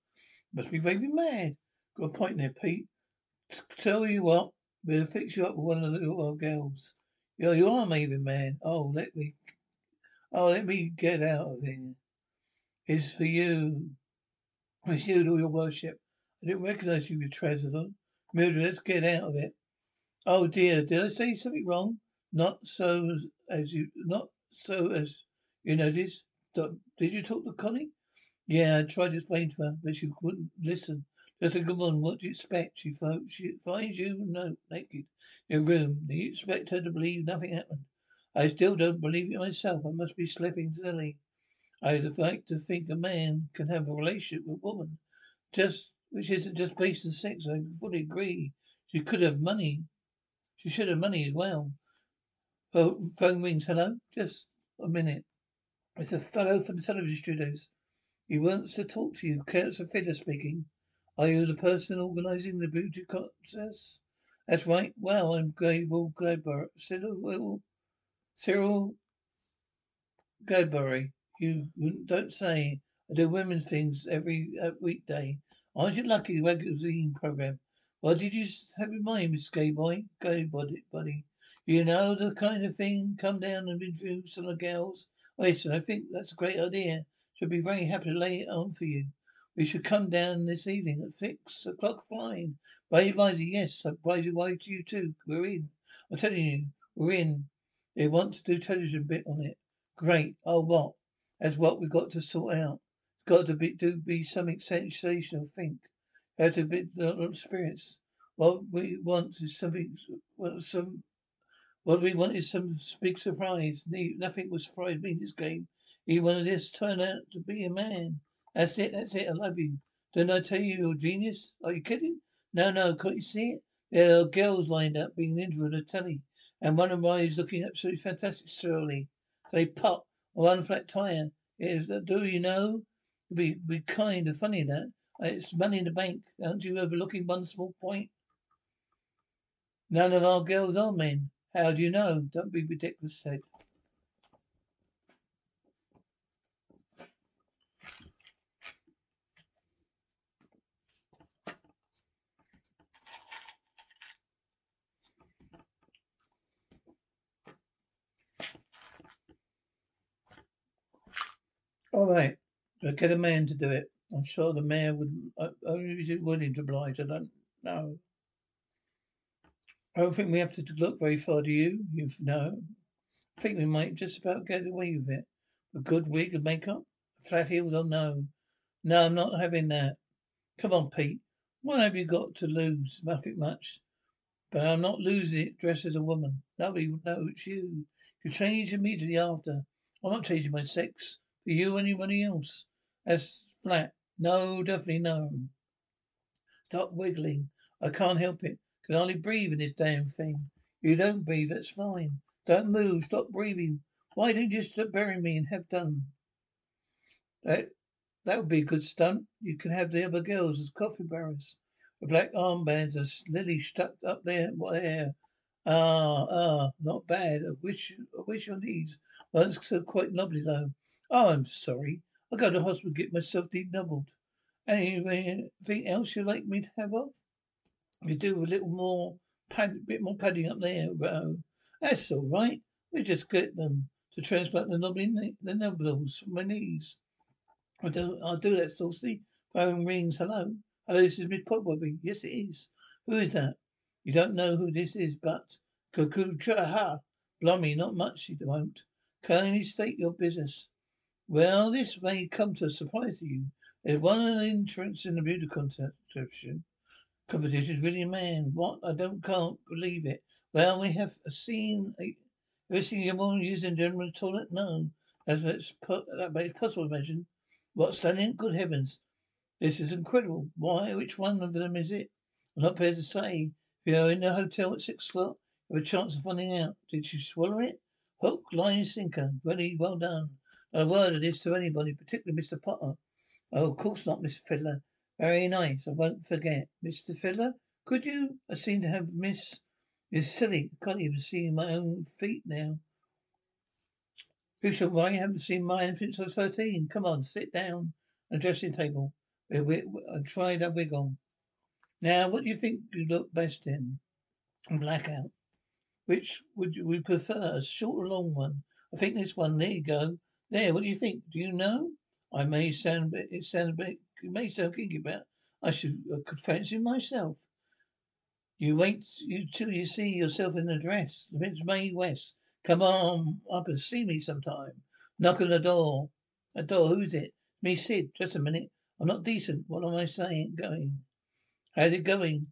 Must be raving mad. Got a point there, Pete. Tell you what, we'll fix you up with one of the little old girls. Yeah, you are raving man. Oh, let me, oh, let me get out of here. It's for you. It's you, to your worship. I didn't recognize you, you treasure. Mildred, let's get out of it. Oh dear, did I say something wrong? Not so as, you, not so as you noticed. Did you talk to Connie? Yeah, I tried to explain to her, but she wouldn't listen. Just a good one. What do you expect? She, she finds you no, naked in your room. Do you expect her to believe nothing happened? I still don't believe it myself. I must be slipping silly. I'd like to think a man can have a relationship with a woman, just which isn't just based on sex. I fully agree. She could have money. She should have money as well. Oh, phone rings. Hello. Just a minute. It's a fellow from television studios. He wants to talk to you. Kurt Fiddler speaking. Are you the person organising the beauty contest? That's right. Well, I'm Gable Gladbury. Cyril, Cyril Gaybody. You don't say. I do women's things every uh, weekday. Aren't you lucky magazine program? What did you have in mind, Miss Gay Boy? Gay body, buddy. You know the kind of thing. Come down and interview some of the girls. Yes, I think that's a great idea. Should be very happy to lay it on for you. We should come down this evening at six o'clock flying. Brady Visey, yes, Brady Why to you too. We're in. I'm telling you, we're in. They want to do television bit on it. Great. Oh, what? That's what we've got to sort out. It's got to be do be something sensational. Think. Have to be the experience. What we want is something. Well, some. What we want is some big surprise. Nothing will surprise me in this game. Even when this turn out to be a man. That's it. That's it. I love you. Didn't I tell you you're a genius? Are you kidding? No, no. Can't you see it? There are girls lined up being interviewed on the telly, and one of mine is looking absolutely fantastic. Surely they pop or one flat tire. Is that do you know? It'd be be kind of funny that. It's money in the bank. Aren't you overlooking one small point? None of our girls are men. How do you know? Don't be ridiculous, said. All right, I'll get a man to do it. I'm sure the mayor would uh, only be willing to oblige. I don't know. I don't think we have to look very far, do you? You know. I think we might just about get away with it. A good wig and makeup? Flat heels? Oh no. No, I'm not having that. Come on, Pete. What have you got to lose? Nothing much. But I'm not losing it dressed as a woman. Nobody would know it's you. You change immediately after. I'm not changing my sex. For you or anybody else. That's flat. No, definitely no. Stop wiggling. I can't help it. Can hardly breathe in this damn thing. You don't breathe, that's fine. Don't move. Stop breathing. Why don't you just bury me and have done? That that would be a good stunt. You can have the other girls as coffee bearers. The black armbands are lily stuck up there. There. Ah, ah, not bad. I wish, I wish your knees weren't so quite lovely though. Oh, I'm sorry. I'll go to hospital and get myself denubbled. Anything else you'd like me to have off? You do a little more pad, bit more padding up there, Ro. That's all right. We just get them to transplant the knobbly the nubbles from my knees. I do I'll do that, Saucy. Phone rings. Hello. Hello, this is Miss Potbobby. Yes, it is. Who is that? You don't know who this is, but Cuckoo Ha. Blummy, not much you won't. Kindly state your business. Well, this may come to a surprise to you. There's one entrance in the beauty competition. Competition is really a man. What? I don't can't believe it. Well, we have seen. A, ever seen a woman using general toilet? No. That's it's that makes possible. Imagine. What stunning! Good heavens! This is incredible. Why? Which one of them is it? I'm not prepared to say. If you're in the hotel at six o'clock, you have a chance of finding out. Did she swallow it? Hook, line, sinker. Really well done. Not a word of this to anybody, particularly Mr. Potter. Oh, of course not, Mr. Fiddler. Very nice. I won't forget. Mr. Fiddler, could you? I seem to have miss. You're silly. I can't even see my own feet now. Bishop, why you haven't seen mine since I was thirteen? Come on, sit down the dressing table. And try that wig on. Now, what do you think you look best in? Blackout. Which would you we prefer, a short or long one? I think this one. There you go. There, what do you think? Do you know? I may sound a bit, it sounds a bit, may sound kinky, but I should, I could fancy myself. You wait you, till you see yourself in the dress. It's Mae West. Come on up and see me sometime. Knock on the door. A door, who's it? Me, Sid. Just a minute. I'm not decent. What am I saying? Going. How's it going?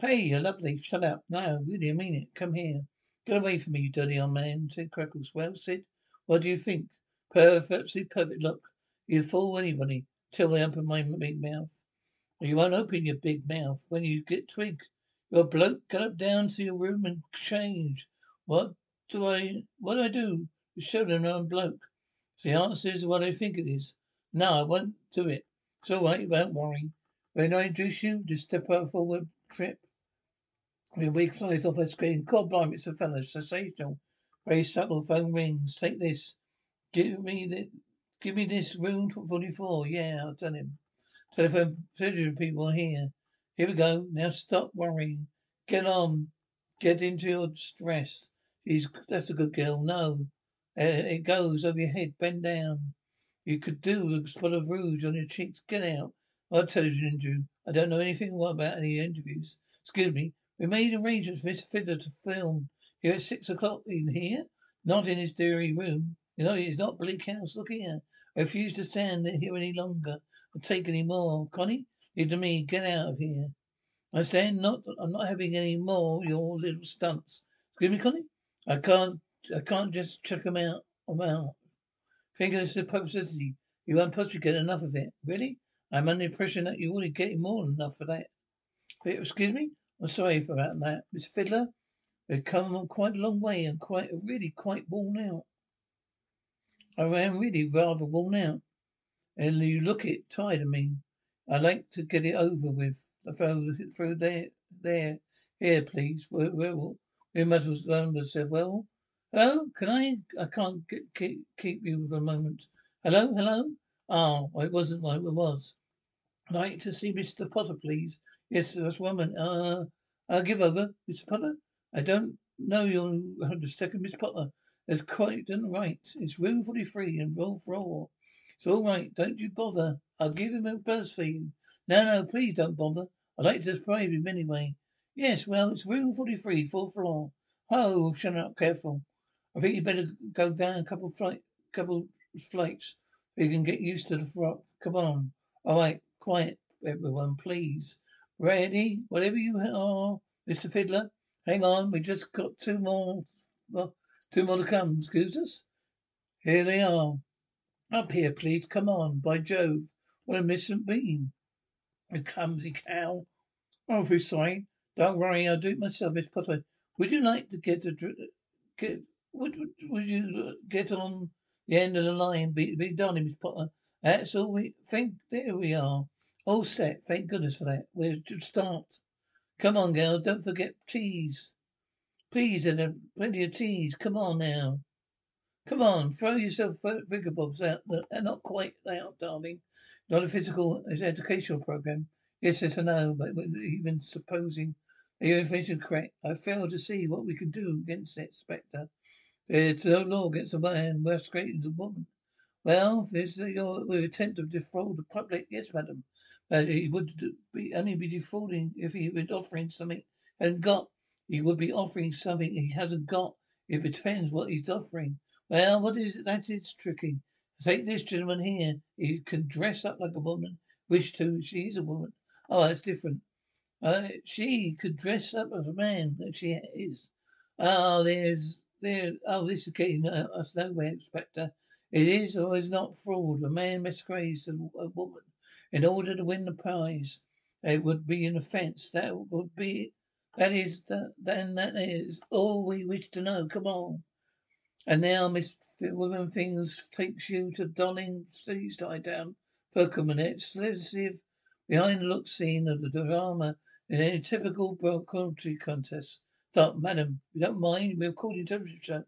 Hey, you're lovely. Shut up. No, really, I mean it. Come here. Get away from me, you dirty old man, said Crackles. Well, Sid, what do you think? Perfectly perfect look. You fool anybody till I open my big mouth. You won't open your big mouth when you get twig. You're bloke. Get up down to your room and change. What do I what do I do to show them I'm bloke? The answer is what I think it is. No, I won't do it. It's all right, don't worry. When I introduce you, just step out forward trip. Your wig flies off her screen. God blimey, it's a fellow. Sensational. Very subtle phone rings. Take this. Give me the, give me this room 44. Yeah, I'll tell him. Telephone surgery people are here. Here we go. Now stop worrying. Get on. Get into your dress. She's, that's a good girl. No. Uh, it goes over your head. Bend down. You could do a spot of rouge on your cheeks. Get out. I'll tell you, interview. I don't know anything about any interviews. Excuse me. We made arrangements for Mr. Fiddler to film here at six o'clock in here, not in his dairy room. You know, it's not Bleak House. Look here. I refuse to stand here any longer and take any more. Connie, leave to me. Get out of here. I stand not. I'm not having any more your little stunts. Excuse me, Connie. I can't. I can't just check them out. I'm out. Think of this publicity. You won't possibly get enough of it. Really? I'm under the impression that you're already getting more than enough for that. Excuse me? I'm sorry about that. Miss Fiddler, we've come quite a long way and quite, really quite worn out. I am really rather worn out. And you look it, tired of me. I'd like to get it over with. Through, through there, there. Here, please. Where, where, where must have said, well, hello, can I, I can't get, keep, keep you for a moment. Hello, hello? Ah, oh, it wasn't what it was. I'd like to see Mr. Potter, please. Yes, this woman. Uh, I'll give over, Mr. Potter. I don't know your second, Miss Potter. That's quite right. It's room 43 and roll floor. It's all right. Don't you bother. I'll give him a buzz for you. No, no, please don't bother. I'd like to surprise him anyway. Yes, well, it's room 43, fourth floor. Oh, shut up, careful. I think you'd better go down a couple flight, couple flights so you can get used to the frock. Come on. All right, quiet, everyone, please. Ready? Whatever you are, Mr. Fiddler. Hang on, we just got two more, well, two more to come. Excuse us. Here they are. Up here, please. Come on. By Jove, what a missing beam. You clumsy cow. Oh, if sorry. Don't worry, I'll do it myself, Miss Potter. Would you like to get a get? Would would, would you get on the end of the line? Be be done, Miss Potter. That's all we think. There we are. All set. Thank goodness for that. We're start. Come on, girl. Don't forget teas. Please, and plenty of teas. Come on now. Come on, throw yourself bobs out. They're not quite out, darling. Not a physical it's educational program. Yes, yes, I know, but even supposing your information correct, I fail to see what we can do against it, Spectre. There's no law against a man great than a woman. Well, this is your attempt to defraud the public. Yes, madam. But he would be only be defrauding if he was offering something and got. He would be offering something he hasn't got. It depends what he's offering. Well, what is it that is tricky? Take this gentleman here. He can dress up like a woman. Wish to. She's a woman. Oh, that's different. Uh, she could dress up as a man. That she is. Oh, there's there. Oh, this is getting uh, us nowhere, Inspector. It is or is not fraud. A man masquerades as a woman in order to win the prize. It would be an offence. That would be, that is, that, then that is all we wish to know. Come on. And now Miss Woman Things takes you to Donning tie down for a minute. If behind the look scene of the drama in any typical country contest. Stop, madam, you don't mind? We're recording television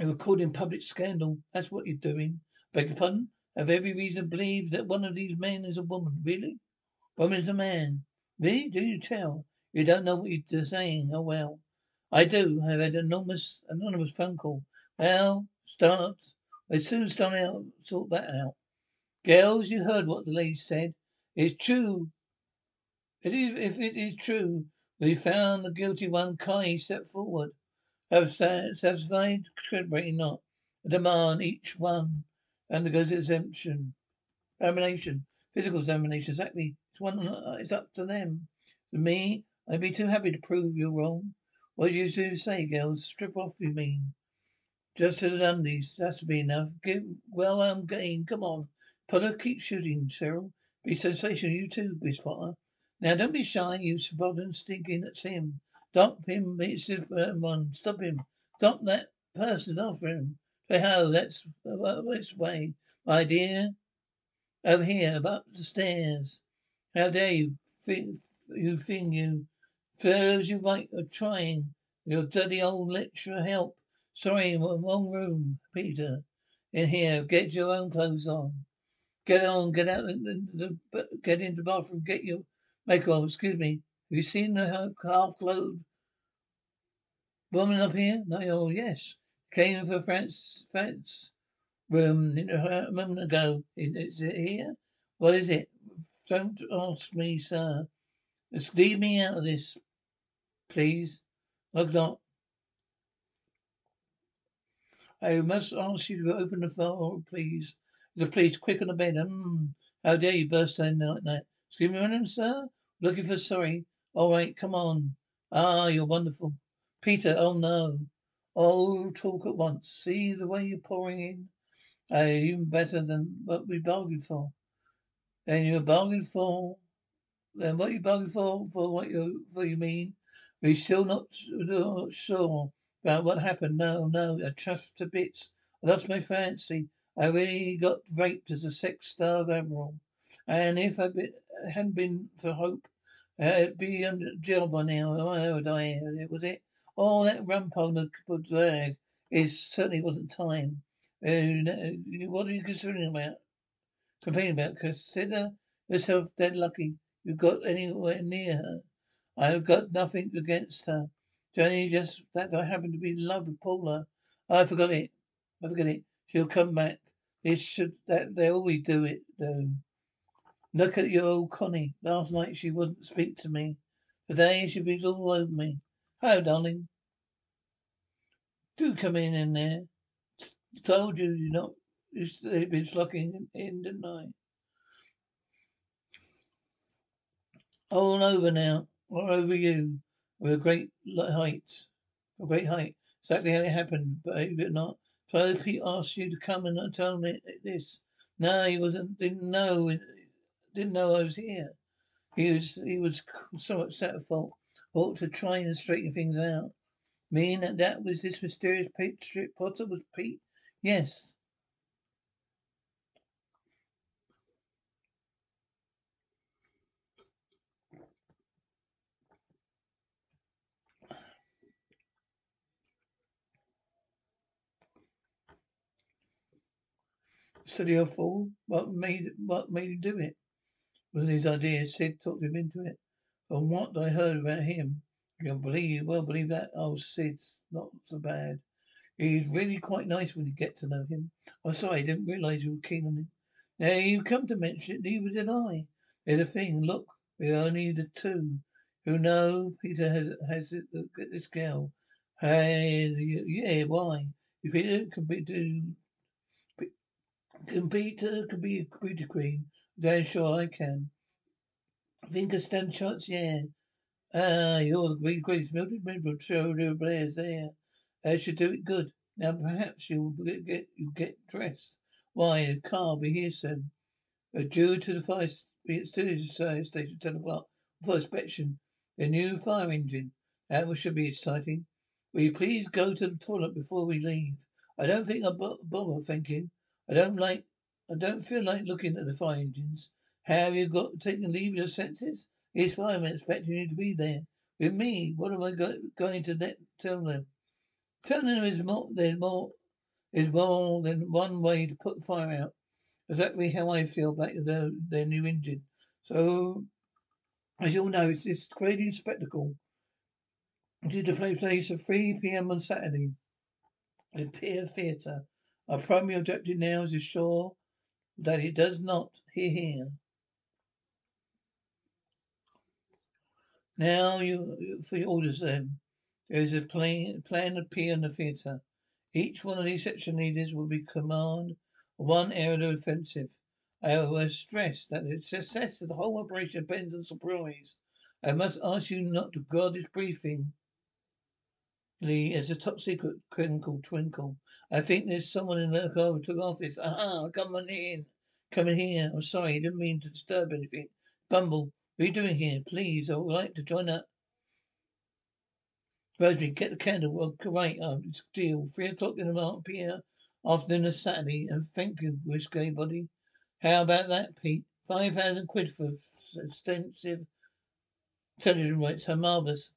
We're recording public scandal. That's what you're doing. Beg your pardon? have every reason to believe that one of these men is a woman. Really? Woman is a man. Really? Do you tell? You don't know what you're saying. Oh well. I do. I've had an enormous, anonymous phone call. Well, start. I soon start out, sort that out. Girls, you heard what the lady said. It's true. It is, if it is true, we found the guilty one. Kai step forward. Have satisfied? Credibility not. A demand each one undergoes exemption, examination, physical examination. Exactly. It's one. Uh, it's up to them. To me, I'd be too happy to prove you're wrong. What do you do say, girls? Strip off, you mean? Just to the undies. That's to be enough. Give, well, I'm game. Come on. Potter, keep shooting, Cyril. Be sensational. You too, Miss Potter. Now, don't be shy, you sodden stinking. That's him. Stop him. It's his one. Stop him. Stop that person after him. Say ho, let's uh, this way, my dear. Over here, up the stairs. How dare you, you thing, you. Serves you right of trying. Your dirty old lecturer help. Sorry, wrong room, Peter. In here, get your own clothes on. Get on, get out, the, the, get into the bathroom, get your makeup. Excuse me. Have you seen the half-clothed woman up here? No, oh, yes. Came for France, France um, room a moment ago. Is it here? What is it? Don't ask me, sir. Just leave me out of this, please. Look not. I must ask you to open the door, please. The police, quick on the bed. Hmm. How dare you burst in like that? Excuse me, madam, sir? Looking for sorry. All right, come on. Ah, you're wonderful. Peter, oh no. Oh, talk at once. See the way you're pouring in? Uh, even better than what we bargained for. Then you bargained for. Then what you bargained for? For what you for you mean? We still not, not sure about what happened. No, no, I trust to bits. I lost my fancy. I really got raped as a sex-starved admiral. And if I be, hadn't been for hope, I'd be in jail by now. I would I? It was it. Oh, that rump on the drag. It certainly wasn't time. Uh, what are you considering about? Complaining about? Consider yourself dead lucky you got anywhere near her. I've got nothing against her. Johnny, just that I happen to be in love with Paula. I forgot it. I forgot it. She'll come back. It should that they always do it though. Look at your old Connie. Last night she wouldn't speak to me. Today she was all over me. Hello, darling. Do come in in there. Told you you're not. They've been slocking in, didn't I? All over now. All over you. With a great height. A great height. Exactly how it happened, believe it or not. So Pete asked you to come and uh, tell me this. No, he wasn't. Didn't know. Didn't know I was here. He was. He was so upset. I thought ought to try and straighten things out. Mean that that was this mysterious Pete Potter was Pete? Yes. Old fool. What made what made him do it? Wasn't his idea. Sid talked him into it. From what I heard about him, you can believe you well believe that old Sid's not so bad. He's really quite nice when you get to know him. I'm sorry, I didn't realise you were keen on him. Now you come to mention it, neither did I. There's a thing, look, we're only the two who know Peter has has this girl. Hey, yeah, why? If Peter can be do Compete uh, could be a beauty queen. Damn sure I can. Think I stand chance? Yeah. Ah, you're the greatest Mildred Midwood show players there. I should do it good. Now perhaps you'll get, get you get dressed. Why, the car will be here soon. We're due to the fire station ten o'clock for inspection. A new fire engine. That should be exciting. Will you please go to the toilet before we leave? I don't think I'll bother thinking. I don't like, I don't feel like looking at the fire engines. Have you got taken leave of your senses? It's fine. I'm expecting you to be there with me. What am I go, going to let, tell them? Tell them is more. There's more. Is more than one way to put fire out. Exactly how I feel about their their new engine. So, as you all know, it's this crazy spectacle due to play place at 3 p.m. on Saturday at Pier Theatre. Our primary objective now is to ensure that it does not hear here. Now you for your orders then. There is a plan plan appear in the theatre. Each one of these section leaders will be command one area of offensive. I will stress that the success of the whole operation depends on surprise. I must ask you not to guard this briefing Lee a top secret crinkle twinkle. I think there's someone in the Overtook office. Aha, come on in. Come in here. I'm sorry, I didn't mean to disturb anything. Bumble, what are you doing here? Please, I would like to join up. Rosemary, get the candle. Well, right, um, it's deal. Three o'clock in the mark p.m. afternoon of Saturday. And thank you, risque body. How about that, Pete? Five thousand quid for extensive television rights. How marvellous.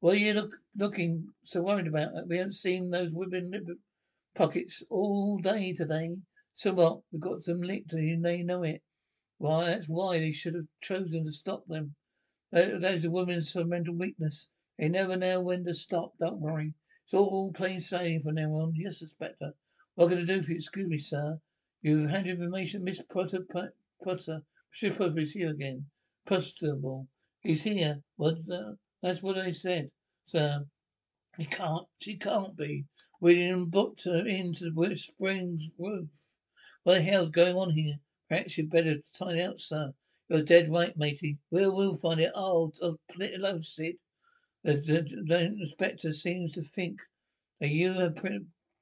What are you look, looking so worried about? We haven't seen those women pockets all day today. So what? We've got them licked and they know it. Why, that's why they should have chosen to stop them. That, that is a woman's mental weakness. They never know when to stop. Don't worry. It's all plain sailing from now on. Yes, Inspector. What can I do for you? Excuse me, sir. You've handed information, Miss Potter. Potter. Mr. Potter is here again. Postable. He's here. What? Uh, that's what I said, sir. He can't. She can't be. William booked her into the Springs roof. What the hell's going on here? Perhaps you'd better find out, sir. You're dead right, matey. We'll, we'll find it. Oh, alone, Sid. The, the, the inspector seems to think that you have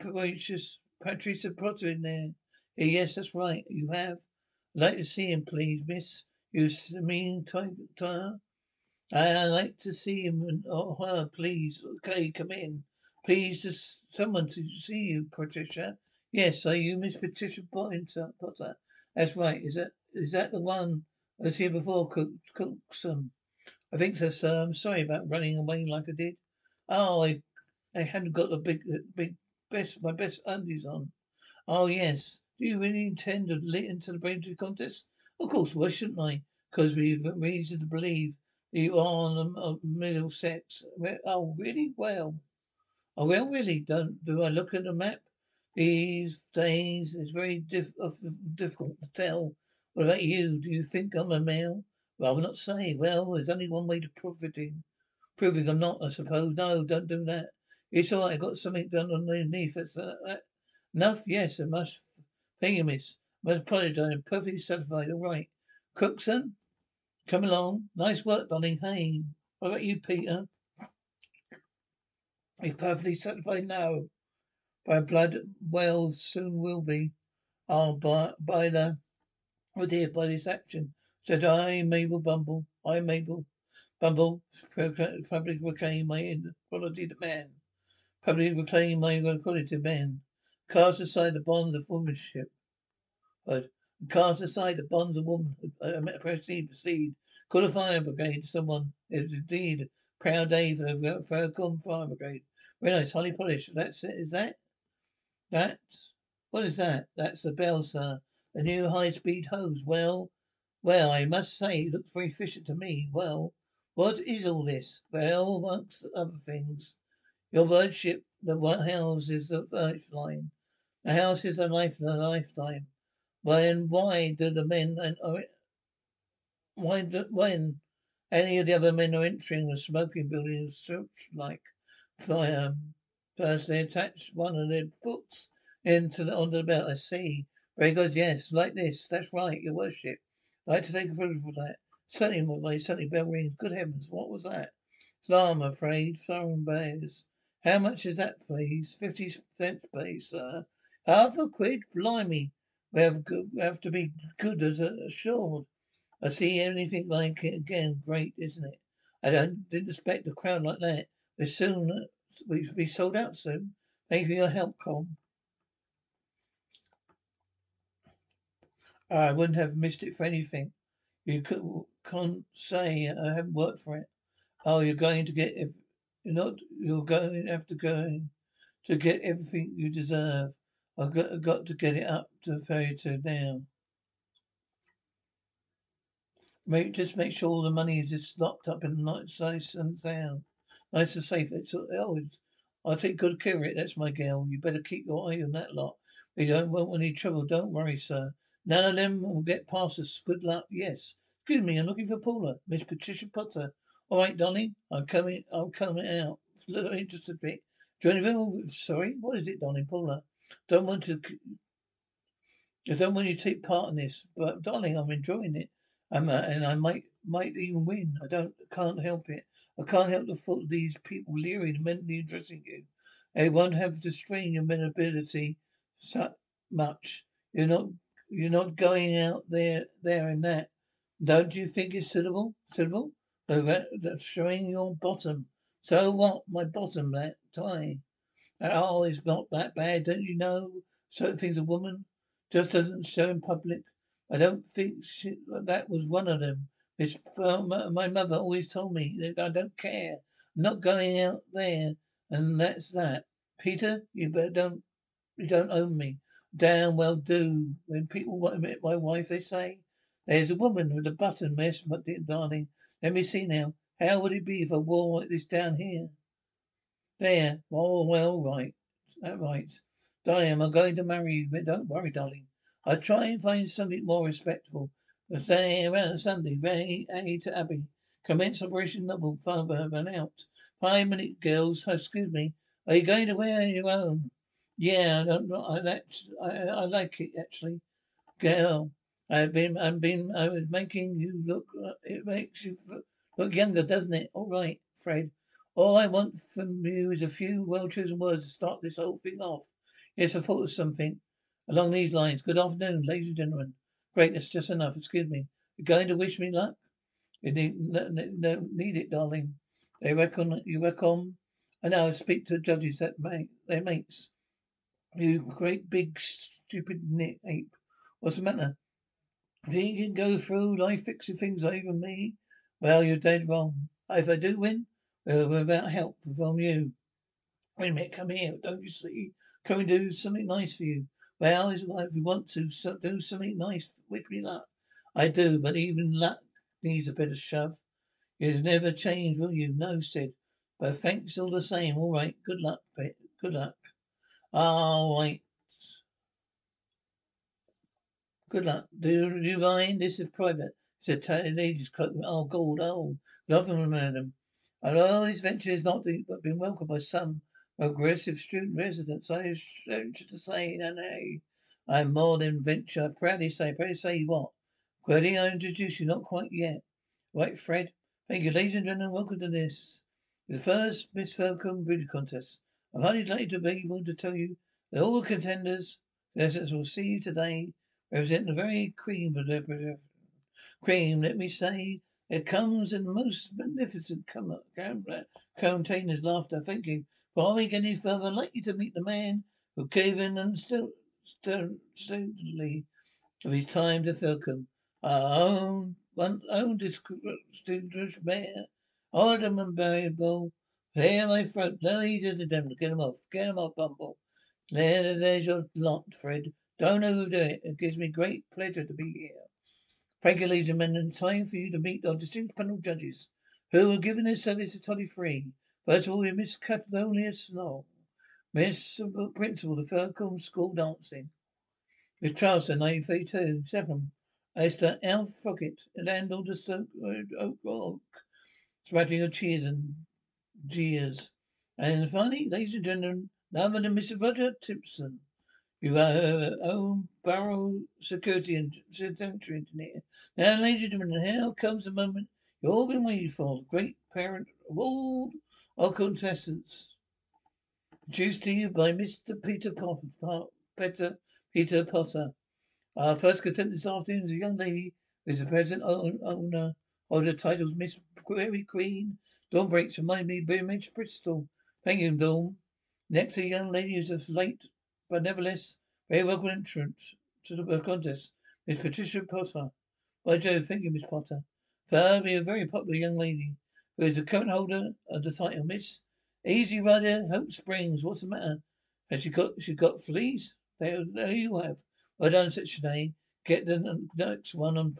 Patricia, Patricia Potter in there. Eh, yes, that's right. You have. I'd like to see him, please, miss. You mean type, I'd like to see him oh, her, please. Okay, come in. Please, just someone to see you, Patricia. Yes, are you Miss Patricia Potter? That's right. Is that is that the one that was here before, Cookson? I think so, sir. I'm sorry about running away like I did. Oh, I I hadn't got the big big best my best undies on. Oh yes. Do you really intend to lit into the bravery contest? Of course. Why shouldn't I? Because we've reason to believe you are on the middle sex. Oh, really? Well. Oh, well, really? Don't do I look at the map? These days it's very diff- difficult to tell. What about you? Do you think I'm a male? Rather not say. Well, there's only one way to in. Proving I'm not, I suppose. No, don't do that. It's all right. I got something done underneath. That's uh, that. Enough? Yes, I must. Thank you, miss. I must apologize. I'm perfectly satisfied. All right. Cookson? Come along. Nice work, darling. Hey, what about you, Peter? He's perfectly satisfied now. By blood, well, soon will be. Oh, by, by the, oh dear, by this action. Said I, Mabel Bumble. I, Mabel Bumble, public reclaim my equality to man. Public reclaim my equality to man. Cast aside the bonds of womanship. But Cast aside the bonds of womanhood. Uh, proceed, proceed. Call a fire brigade. Someone is indeed proud day for the Fircombe Fire Brigade. Nice, highly polished. That's it. Is that? That? What is that? That's the bell, sir. The new high-speed hose. Well, well, I must say, it looks very efficient to me. Well, what is all this? Well, amongst other things, your lordship, the house is the lifeline. The house is a life, a lifetime. When, why do the men and uh, why do, when any of the other men are entering the smoking building such like fire, first they attach one of their books into the onto the belt. I see. Very good. Yes, like this. That's right, Your Worship. I'd like to take a photo for that. Certainly, my certainly bell rings. Good heavens, what was that? Alarm, I'm afraid. Siren bears. How much is that, please? Fifty cents, please, sir. Half a quid? Blimey. We have, we have to be good as assured. I see anything like it again. Great, isn't it? I don't, didn't expect a crowd like that. We're soon, uh, we'll be sold out soon. Maybe you'll help, Com. I wouldn't have missed it for anything. You could, can't say uh, I haven't worked for it. Oh, you're going to get, if you're not, you're going to have to go to get everything you deserve. I've got, got to get it up to the ferry to now. Make, just make sure all the money is just locked up in nice, nice and sound. Nice and safe. It's, oh, it's, I'll take good care of it. That's my girl. You better keep your eye on that lot. We don't want any trouble. Don't worry, sir. None of them will get past us. Good luck. Yes. Excuse me. I'm looking for Paula. Miss Patricia Potter. All right, darling. I'm coming. I'm coming out. a little interested bit. Anything? Sorry. What is it, darling? Paula. Don't want to. I don't want you to take part in this, but darling, I'm enjoying it. I'm, uh, and I might might even win. I don't can't help it. I can't help the thought of these people leering and mentally addressing you. They won't have to strain your mentality so much. You're not you're not going out there there in that. Don't you think it's suitable? Suitable? That's showing your bottom. So what? My bottom that tie. Oh, it's not that bad, don't you know? Certain things a woman just doesn't show in public. I don't think she, that was one of them. Miss, uh, my mother always told me that I don't care. I'm not going out there, and that's that. Peter, you better don't, you don't own me. Damn well do. When people want to meet my wife, they say, there's a woman with a button, miss, but darling. Let me see now. How would it be if I wore like this down here? There. Oh, well, right. That right. Darling, I'm going to marry you, but don't worry, darling. I'll try and find something more respectable. Say around Sunday, Ray A to Abbey. Commence Operation Noble, father and out. Five minute girls, excuse me. Are you going to wear your own? Yeah, I don't know. I, that, I, I like it actually. Girl, I've been, I've been, I was making you look. uh, It makes you look younger, doesn't it? All right, Fred. All I want from you is a few well-chosen words to start this whole thing off. Yes, I thought of something along these lines. Good afternoon, ladies and gentlemen. Great, that's just enough. Excuse me. You're going to wish me luck? You need, no, no, need it, darling. They reckon, you reckon? I know, I speak to judges that make their mates. You great big stupid ape. What's the matter? Think you can go through life fixing things over me? Well, you're dead wrong. If I do win, well, without help from you. Wait a minute, come here. Don't you see? Come and do something nice for you. Well, it's if you want to so, do something nice, wish me luck. I do, but even luck needs a bit of shove. You'll never change, will you? No, Sid. But thanks all the same. All right. Good luck, Pet. Good luck. All right. Good luck. Do, you mind? This is private. Said Tiny Lady's cloak. Oh, gold. Oh, love them, madam. Although this venture has not been welcomed by some aggressive student residents, I venture to say, nay, I am more than venture. Proudly say, proudly say what? Query, I introduce you, not quite yet. Right, Fred. Thank you, ladies and gentlemen. Welcome to this, the first Miss Fircombe Beauty Contest. I'm highly delighted to be able to tell you that all the contenders, contestants will see you today, represent the very cream of profession. Cream, let me say, it comes in most magnificent com- com- uh, containers laughter. Thank you. Before we any further, I'd like you to meet the man who gave in and still, still, steadily of his time to Fircombe. Our own, one own distinguished mayor, Alderman Barrymore. Clear my throat. Ladies and gentlemen, get him off. Get him off, Bumble. There, there's your lot, Fred. Don't overdo it. It gives me great pleasure to be here. And gentlemen. It's time for you to meet our distinguished panel of judges who are giving their service totally free. First of all, Miss Catalonia Snow, Miss uh, Principal of Fircombe School Dancing, Miss Charleston, 1932. Second, Esther L. Fockett, landlord of Stoke Oak Oak, spreading your cheers and jeers. And finally, ladies and gentlemen, none other than Mr. Roger Timpson, your uh, own Barrow Security and Cemetery Engineer. Now, ladies and gentlemen, here comes the moment you've all been waiting for. Great parent of all our contestants. Introduced to you by Mr. Peter Potter, Peter, Peter Potter. Our first contestant this afternoon is a young lady who is the present owner of the titles Miss Query Queen. Dawn Brakes remind me of Bristol. Thank you, Dawn. Next, a young lady who's as late, but nevertheless very welcome entrant to the contest, Miss Patricia Potter. By Jove, thank you, Miss Potter. Third, we have a very popular young lady who is the current holder of the title, Miss Easy Rider Hope Springs. What's the matter? Has she got she got fleas? There, there you have. Well done, said Sinead. Get the next one on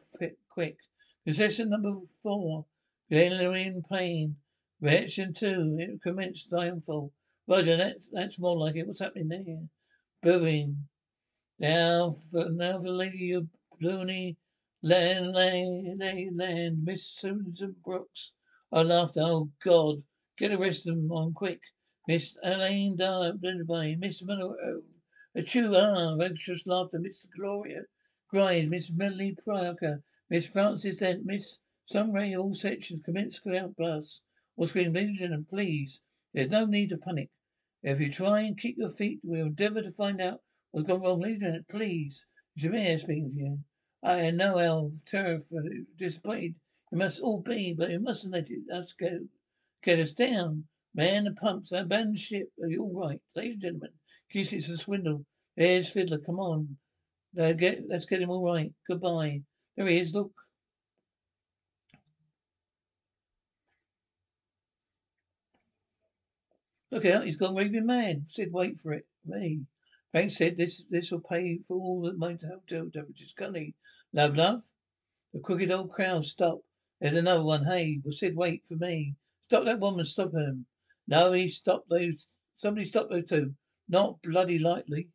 quick. Possession number four. in pain. Reaction two. It commenced downfall. Roger, that's that's more like it. What's happening there? Booing. Now for now for lady of Looney Land Land Land, land Miss Susan Brooks. I laughed. Oh God. Get the rest of them on quick. Miss Elaine Darby, Miss Monroe. A true ah, anxious laughter, Miss Gloria Grimes, Miss Melanie Parker, Miss Frances Dent, Miss Some Sunray, all sections commence outbursts. All scream, ladies and please. There's no need to panic. If you try and keep your feet, we'll endeavour to find out what's gone wrong. Gentlemen, please. Mayor speaking to you. I know how terrified, disappointed you must all be, but you mustn't let it, us go. Get us down. Man the pumps, abandon ship. Are you all right? Ladies and gentlemen, Kiss it's a swindle. There's Fiddler, come on. Get, let's get him all right. Goodbye. There he is, look. Look out, he's gone raving mad. Said, wait for it. Me. Frank said this this will pay for all the motel damages. Gunny. Love, love. The crooked old crowd stopped. There's another one. Hey, well, Sid, wait for me. Stop that woman. Stop him. No, he stopped those. Somebody stop those two. Not bloody likely.